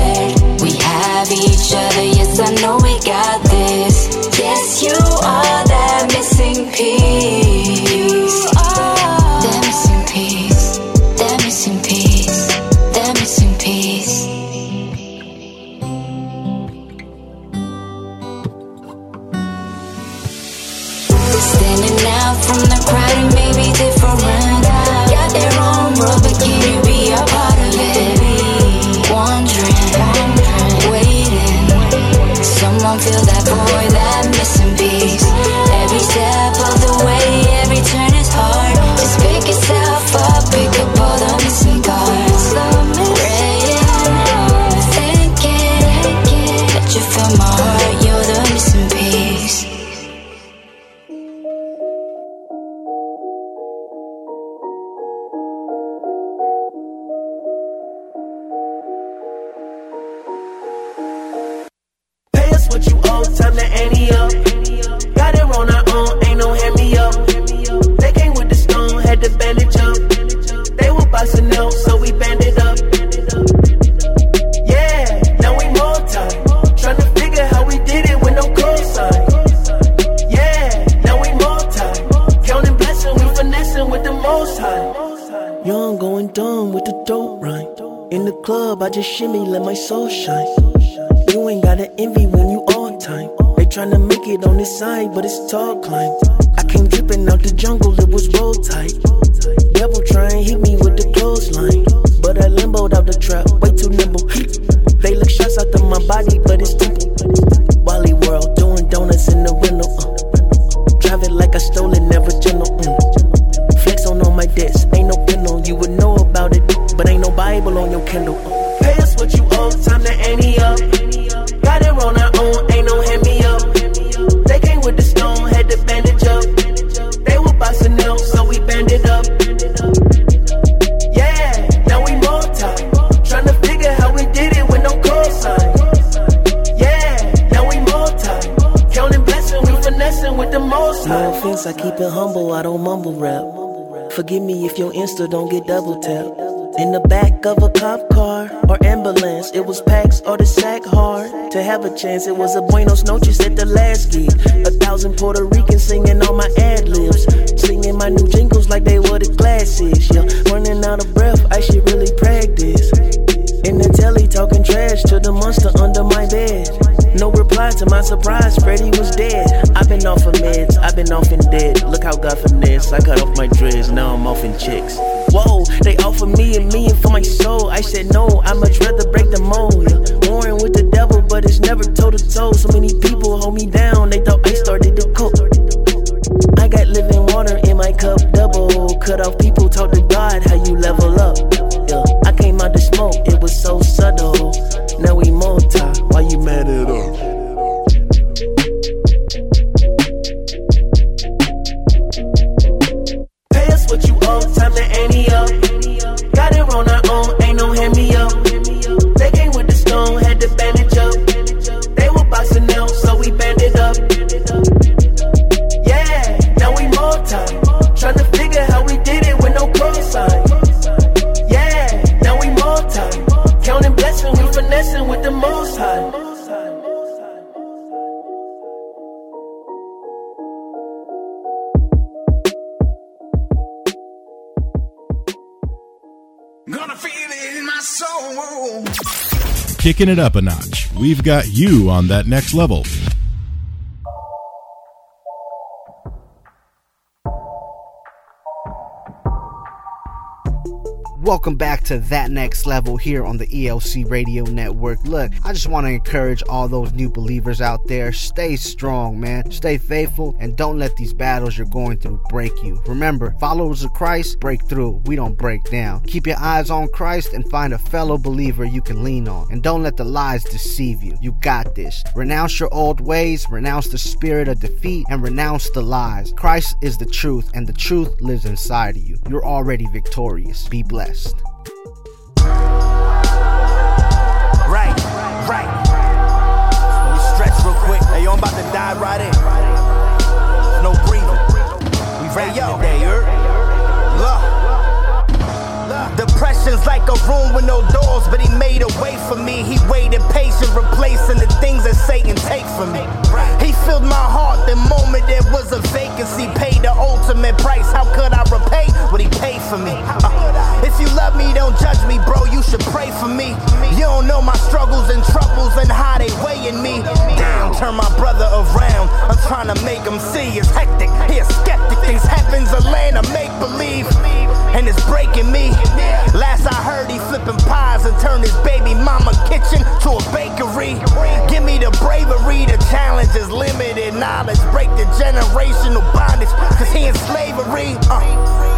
Time to ante up. Got it on our own, ain't no hand me up. They came with the stone, had to bandage up. They were busting out, so we banded up. Yeah, now we more time. Tryna figure how we did it with no cosign. Yeah, now we time. Counting blessing, we finessing with the most high. Young going dumb with the dope rhyme. In the club, I just shimmy, let my soul shine. Side, but it's tall climb. I came Forgive me if your Insta don't get double tapped. In the back of a cop car or ambulance, it was packs or the sack hard. To have a chance, it was a Buenos Noches at the last gig. A thousand Puerto Ricans singing all my ad libs. Singing my new jingles like they were the classics. Yeah, running out of breath, I should really practice. In the telly, talking trash to the monster under my bed. No reply to my surprise, Freddy was dead. Been off in dead. Look how God finesse, I cut off my dreads, now I'm off in chicks. Whoa, they offer me a million for my soul. I said no, I much rather break the mold. Warring with the devil, but it's never toe to toe. So many owe, time to ante up. Kicking it up a notch. We've got you on that next level. Welcome back to That Next Level here on the ELC Radio Network. Look, I just want to encourage all those new believers out there stay strong, man. Stay faithful and don't let these battles you're going through break you. Remember, followers of Christ break through, we don't break down. Keep your eyes on Christ and find a fellow believer you can lean on. And don't let the lies deceive you. You got this. Renounce your old ways, renounce the spirit of defeat, and renounce the lies. Christ is the truth, and the truth lives inside of you. You're already victorious. Be blessed. Right, right. Let me stretch real quick. Hey, yo, I'm about to dive right in. No breathing. We ready today, you heard? Look. Depression's like a room with no doors, but he made a way for me. He waited patient, replacing the things that Satan take from me. He filled my heart the moment there was a vacancy. Paid the ultimate price. How could I repay what he paid for me? Should pray for me. You don't know my struggles and troubles and how they weighing me down. Turn my brother around. I'm trying to make him see it's hectic. He a skeptic. Thinks heaven's a land of make believe, and it's breaking me. Last I heard, he flipping pies and turned his baby mama kitchen to a bakery. Give me the bravery, the challenge is limited knowledge. Break the generational bondage, cause he in slavery. Uh,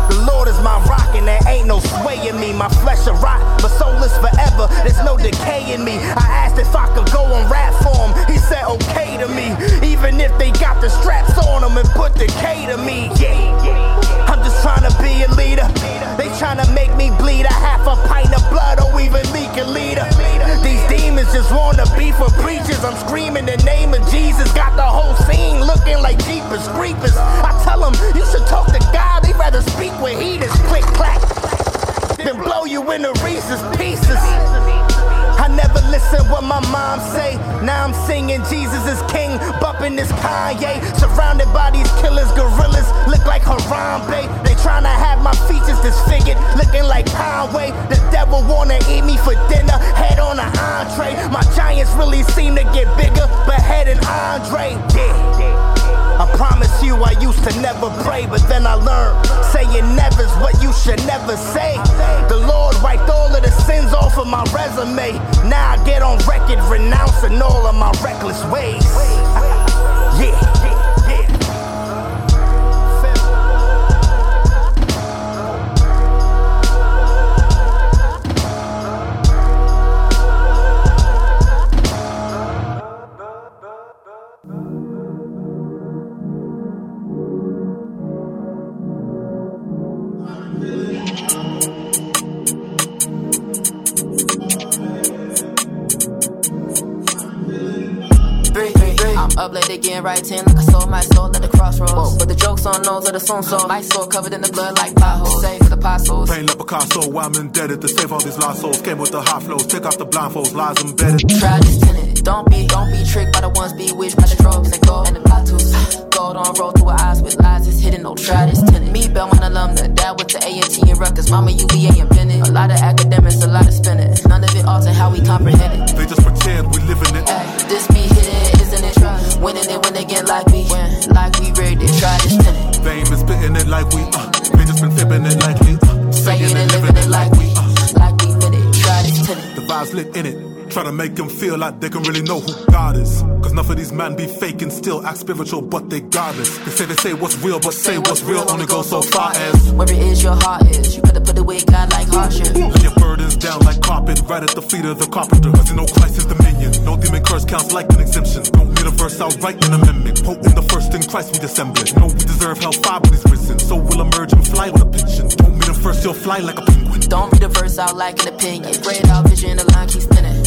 the Lord is my rock, and there ain't no sway in me. My flesh a rot, but soul is forever. There's no decay in me. I asked if I could go on rap for him. He said okay to me, even if they got the straps on them and put the K to me. Yeah, I'm just trying to be a leader. They trying to make me bleed a half a pint of blood, or even leak a liter. These demons just wanna be for preachers. I'm screaming the name of Jesus. Got the whole scene looking like Jeepers Creepers. I tell them you should talk to God. They rather speak with heaters. Click clack. Then blow you into Reese's pieces. I never listen what my mom say. Now I'm singing Jesus is king, bumping this Kanye. Surrounded by these killers, gorillas look like Harambe. They tryna have my features disfigured, looking like Conway. The devil wanna eat me for dinner, head on an entree. My giants really seem to get bigger, but head and Andre. Yeah. I promise you I used to never pray, but then I learned saying never's what you should never say. The Lord wiped all of the sins off of my resume. Now I get on record renouncing all of my reckless ways. Yeah. Of the soon so my soul covered in the blood like potholes. Save for the apostles. Pain like Picasso, I'm indebted to save all these lost souls. Came with the high flows, take off the blindfolds, lies embedded. Try this tenant. Don't be, don't be tricked by the ones bewitched by the drugs and gold and the tattoos. Gold on roll through her eyes with lies, it's hidden. No try this tenant. Me, Belmont alumna, dad with the A&T and Rutgers. Mama, UVA and Bennett. A lot of academics, a lot of spinning. None of it alter how we comprehend it. They just pretend we live in it. Ay, this be hidden? Winning it when they get like we win, like we ready to try this tenant. Fame is spitting it like we, uh. They just been flipping it like we, uh. Saying and living it like we, uh. like we meant it. Try this tenant. The vibes lit in it. Try to make them feel like they can really know who God is. Cause enough of these men be fake and still act spiritual, but they godless. They say they say what's real, but say what's real only goes so far as. Where it is your heart is, you better put away God like hardship. Lay your burdens down like carpet, right at the feet of the carpenter. Cause you know Christ is dominion. No demon curse counts like an exemption. Don't a verse outright in a mimic. Potent the first in Christ we dissemble it. No, we deserve hellfire when he's risen. So we'll emerge and fly on a pension. Don't meet him first, you'll fly like a penguin. Don't read the verse out like an opinion. Grade out vision, the line keeps spinning.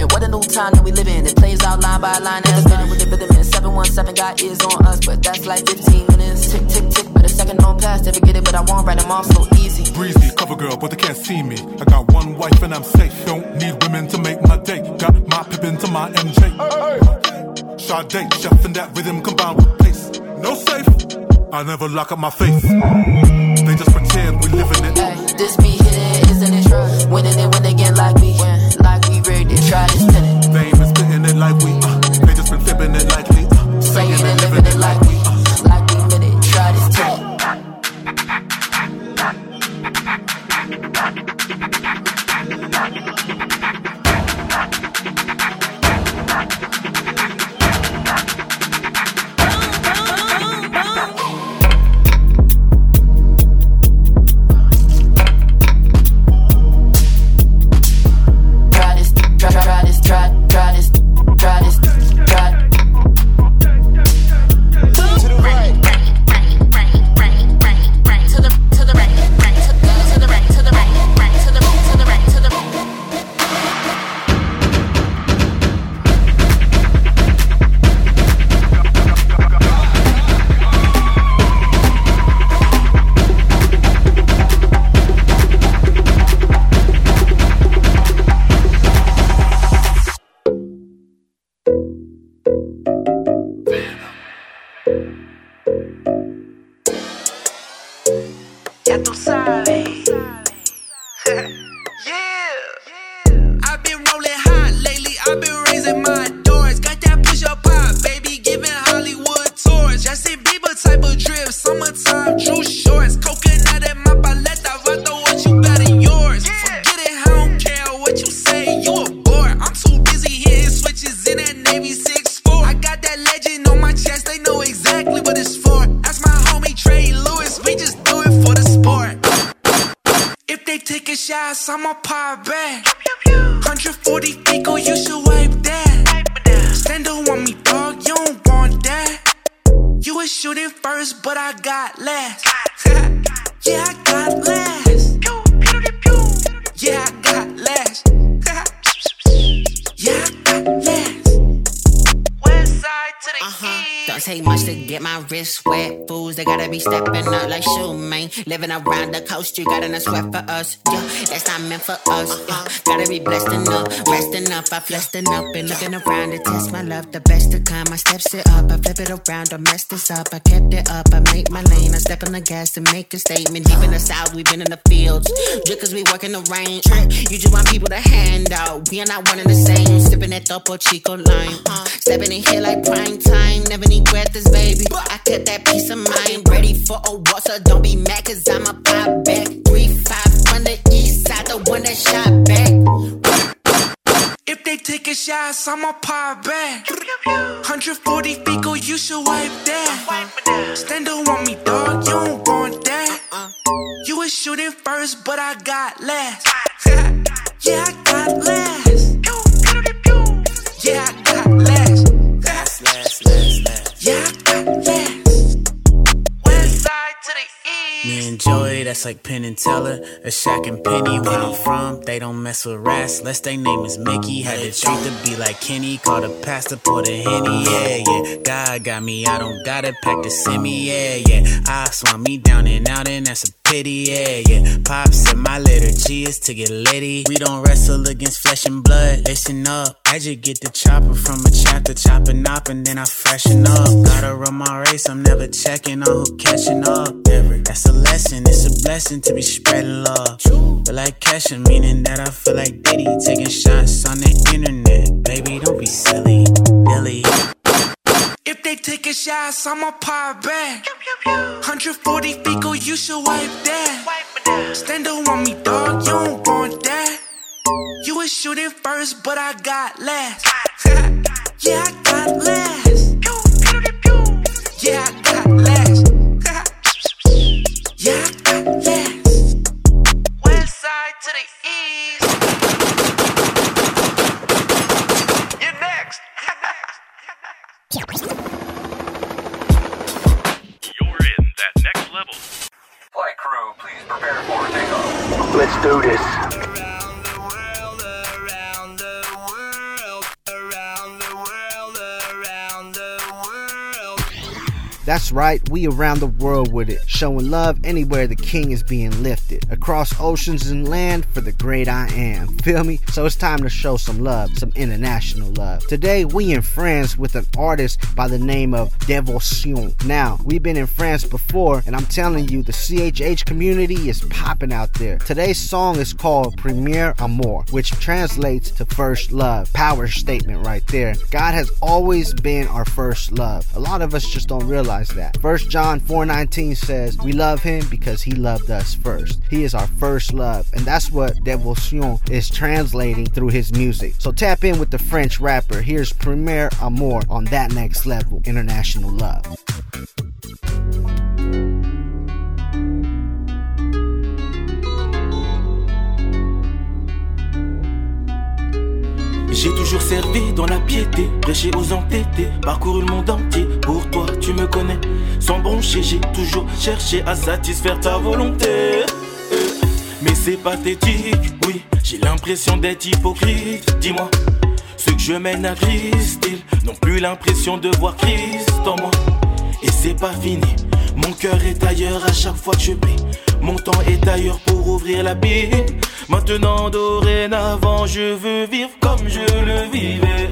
And what a new time that we live in. It plays out line by line as spinning with the rhythm in 717 got ears on us, but that's like 15 minutes. Tick, tick, tick, but a second don't pass. They forget it, but I won't write them off so easy. Breezy, cover girl, but they can't see me. I got one wife and I'm safe. Don't need women to make my day. Got my Pippin to my MJ. Sade, chef and that rhythm combined with pace. No safe. I never lock up my face. They just pretend we live in it. Ay, this be hidden, isn't it? Winning it when they get like we win, like ready to try this they take a shot, I'ma pop back. 140 Pico, you should wipe that. Stand up on me, dog, you don't want that. You was shooting first, but I got last. yeah, I got last. Yeah, I got last. yeah, I got last. West side to the Uh-huh. Don't take much to get my wrist wet. Fools, they gotta be stepping up like shoe, man. Living around the coast, you got a sweat for us. Yeah, that's not meant for us. Yeah, gotta be blessed enough, resting up. I flexing up and looking around to test my love. The best to come, I steps it up. I flip it around, don't mess this up. I kept it up, I make my lane. I step on the gas to make a statement. Deep in the south, we been in the fields. Just cause we work in the rain. You just want people to hand out. We are not one and the same. Sipping that Topo Chico line. Stepping in here like prime time. Never need breathless, baby. I kept that peace of mind. Ready for a war, so don't be mad, cause I'm a pop back. 3-5 from the east side, the one that shot back. If they take a shot, I'ma pop back. 140 Fico, you should wipe that. Stand up on me, dog, you don't want that. You was shooting first, but I got last. yeah, I got last. Yeah, I got last. Last, last, last. Yeah, to the. Me and that's like Penn and Teller, a Shaq and Penny. Where I'm from, they don't mess with rats, unless they name is Mickey. Had the treat to be like Kenny, called a pastor, pour the henny, yeah, yeah. God got me, I don't gotta pack to send me, yeah, yeah. I swam me down and out, and that's a pity, yeah, yeah. Pop said my liturgy is to get litty. We don't wrestle against flesh and blood, listen up. I just get the chopper from a chapter, chopping up, and then I freshen up. Gotta run my race, I'm never checking on who catching up. Never. That's a lesson, it's a blessing to be spreading love. True. Feel like cashing, meaning that I feel like Diddy taking shots on the internet. Baby, don't be silly, Billy. If they take a shot, I'ma pop back. 140 feet, go, you should wipe that. Stand up on me, dog, you don't want that. You was shooting first, but I got last. yeah, I we around the world with it, showing love anywhere the king is being lifted, across oceans and land for the great I am. Feel me? So it's time to show some love, some international love. Today we in France with an artist by the name of Devotion. Now, we've been in France before, and I'm telling you, the CHH community is popping out there. Today's song is called Premier Amour, which translates to first love. Power statement right there. God has always been our first love. A lot of us just don't realize that. First John 4:19 says, "We love him because he loved us first. He is our first love." And that's what Devotion is translating through his music. So tap in with the French rapper. Here's Premier Amour on that next level, international love. J'ai toujours servi dans la piété, prêché aux entêtés, parcouru le monde entier. Pour toi, tu me connais. Sans broncher, j'ai toujours cherché à satisfaire ta volonté. Mais c'est pathétique, oui, j'ai l'impression d'être hypocrite. Dis-moi, ceux que je mène à Christ, ils n'ont plus l'impression de voir Christ en moi. Et c'est pas fini, mon cœur est ailleurs à chaque fois que je prie. Mon temps est ailleurs pour ouvrir la Bible. Maintenant, dorénavant, je veux vivre comme je le vivais.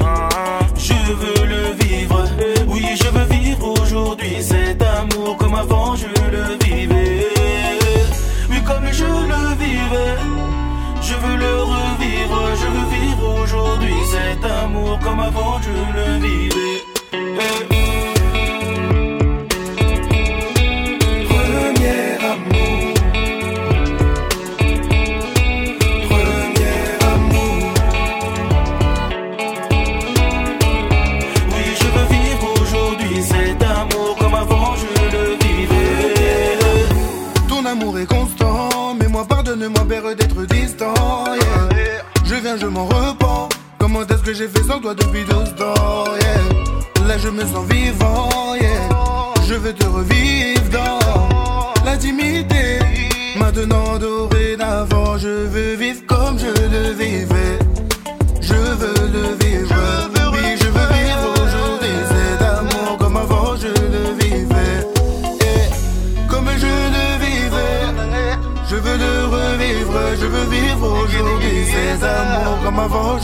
Je veux le vivre, oui, je veux vivre aujourd'hui cet amour comme avant je le vivais. Oui, comme je le vivais, je veux le revivre, je veux vivre aujourd'hui cet amour comme avant je le vivais. Premier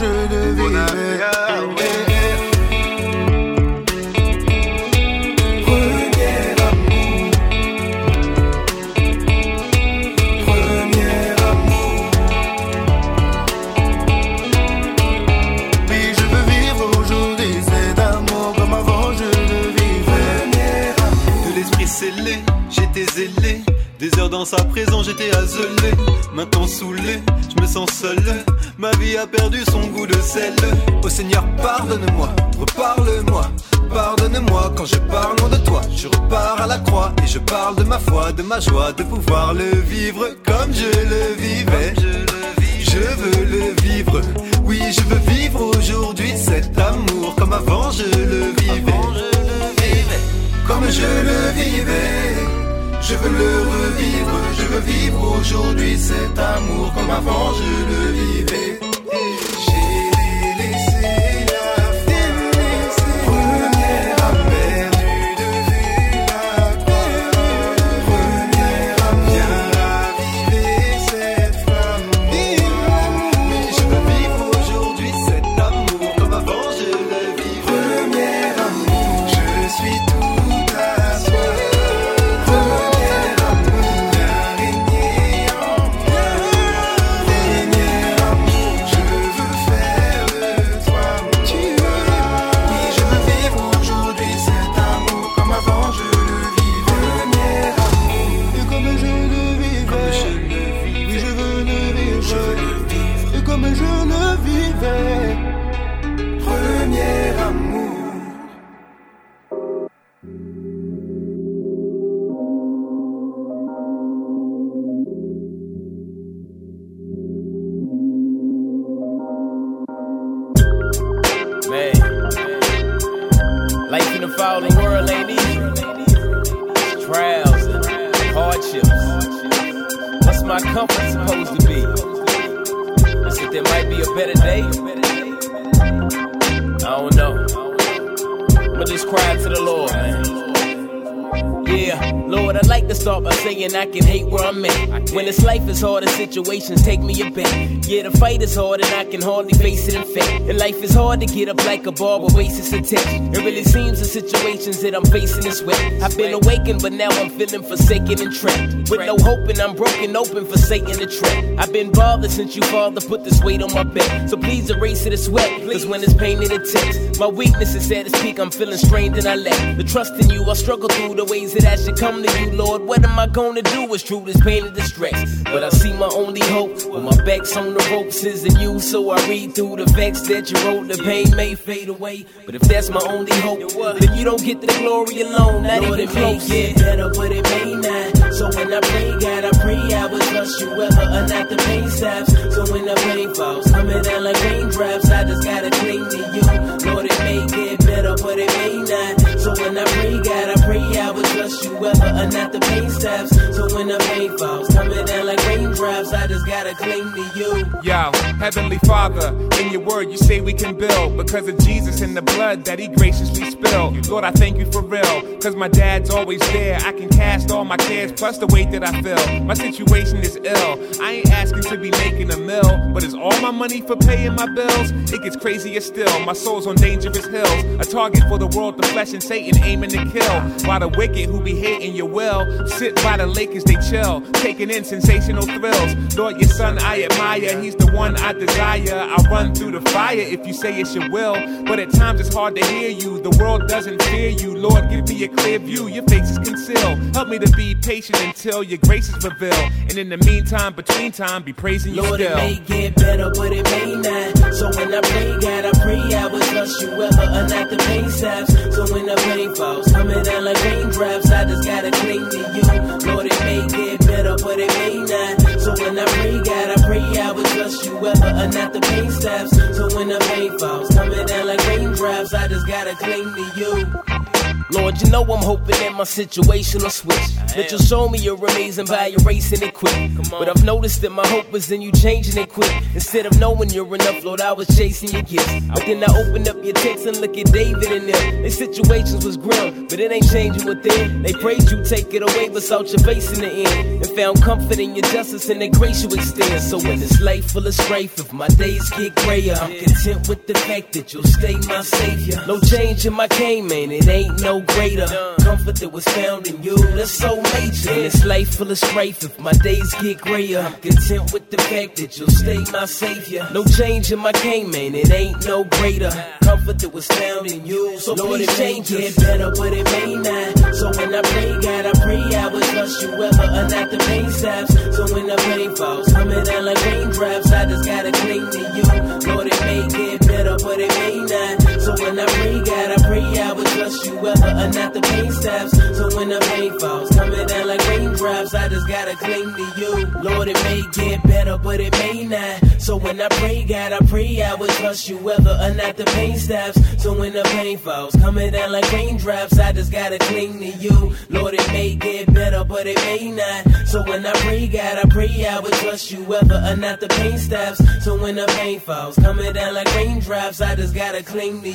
comme avant je situations take me aback. Yeah, the fight is hard and I can hardly face it in fact. And life is hard to get up like a ball with bases attached. It really seems the situations that I'm facing is wet. I've been awakened, but now I'm feeling forsaken and trapped. With no hope and I'm broken open for Satan to trap. I've been bothered since you father put this weight on my back. So please erase it as sweat. Cause when it's pain in the text, my weakness is at its peak. I'm feeling strained and I lack the trust in you. I struggle through the ways that I should come to you, Lord. What am I gonna do? It's true, this pain and distress. But I see my only hope when my back's on the ropes is in you. So I read through the facts that you wrote. The pain may fade away. But if that's my only hope, then you don't get the glory alone. Not Lord, even it close. may get better, but it may not. So when I pray, God, I pray I would trust you whether or uh, not the pain stops. So when the pain falls, coming down like raindrops, I just gotta cling to you. Lord, it may get better, but it may not. So when I pray, God, I pray I will trust you whether or not the pain stops. So when the pain falls, coming down like raindrops, I just gotta cling to you. Yo, Heavenly Father, in your word you say we can build because of Jesus and the blood that he graciously spilled. Lord, I thank you for real, cause my dad's always there. I can cast all my cares plus the weight that I feel. My situation is ill. I ain't asking to be making a mill, but is all my money for paying my bills? It gets crazier still. My soul's on dangerous hills, a target for the world, the flesh, and Satan aiming to kill. While the wicked who be hating your will sit by the lake as they chill, taking in sensational thrills. Lord, your son I admire, he's the one I desire. I'll run through the fire if you say it's your will, but at times it's hard to hear you. The world doesn't fear you. Lord, give me a clear view. Your face is concealed. Help me to be patient until your grace is revealed. And in the meantime, between time, be praising you Lord, still. it may get better, but it may not. So when I pray, God, I pray I would trust you whether or not the pain stops. So when the pain falls, coming down like raindrops, I just gotta cling to you. Lord, it may get better, but it may not. So when I pray, God, I pray I would trust you whether or not the pain stops. So when the pain falls, coming down like raindrops, I just gotta cling to you. Lord, you know I'm hoping that my situation will switch. That you'll show me you're amazing by erasing it quick. But I've noticed that my hope is in you changing it quick. Instead of knowing you're enough, Lord, I was chasing your gifts. But then I opened up your text and look at David and them. Their situations was grim, but it ain't changing within. They prayed you take it away, but saw your face in the end. And found comfort in your justice and the grace you extend. So in this life full of strife, if my days get grayer, I'm content with the fact that you'll stay my savior. No change in my game, man, it ain't no greater. Comfort that was found in you, that's so major. In this life full of strife, if my days get grayer, I'm content with the fact that you'll stay my savior. No change in my game, man, it ain't no greater. Comfort that was found in you, so Lord, it may get better, but it may not. So when I pray, God, I pray I would trust you whether or not the pain stops. So when the pain falls, coming down like raindrops, I just gotta cling to you. Lord, it may get better, but it may not. So when I pray, God, I pray I would trust you whether or not the pain stops. So when the pain falls, coming down like raindrops, I just gotta cling to you. Lord, it may get better, but it may not. So when I pray, God, I pray I would trust you, whether or not the pain stops. So when the pain falls, coming down like raindrops, I just gotta cling to you. Lord, it may get better, but it may not. So when I pray, God, I pray I would trust you, whether or not the pain stops. So when the pain falls, coming down like raindrops, I just gotta cling to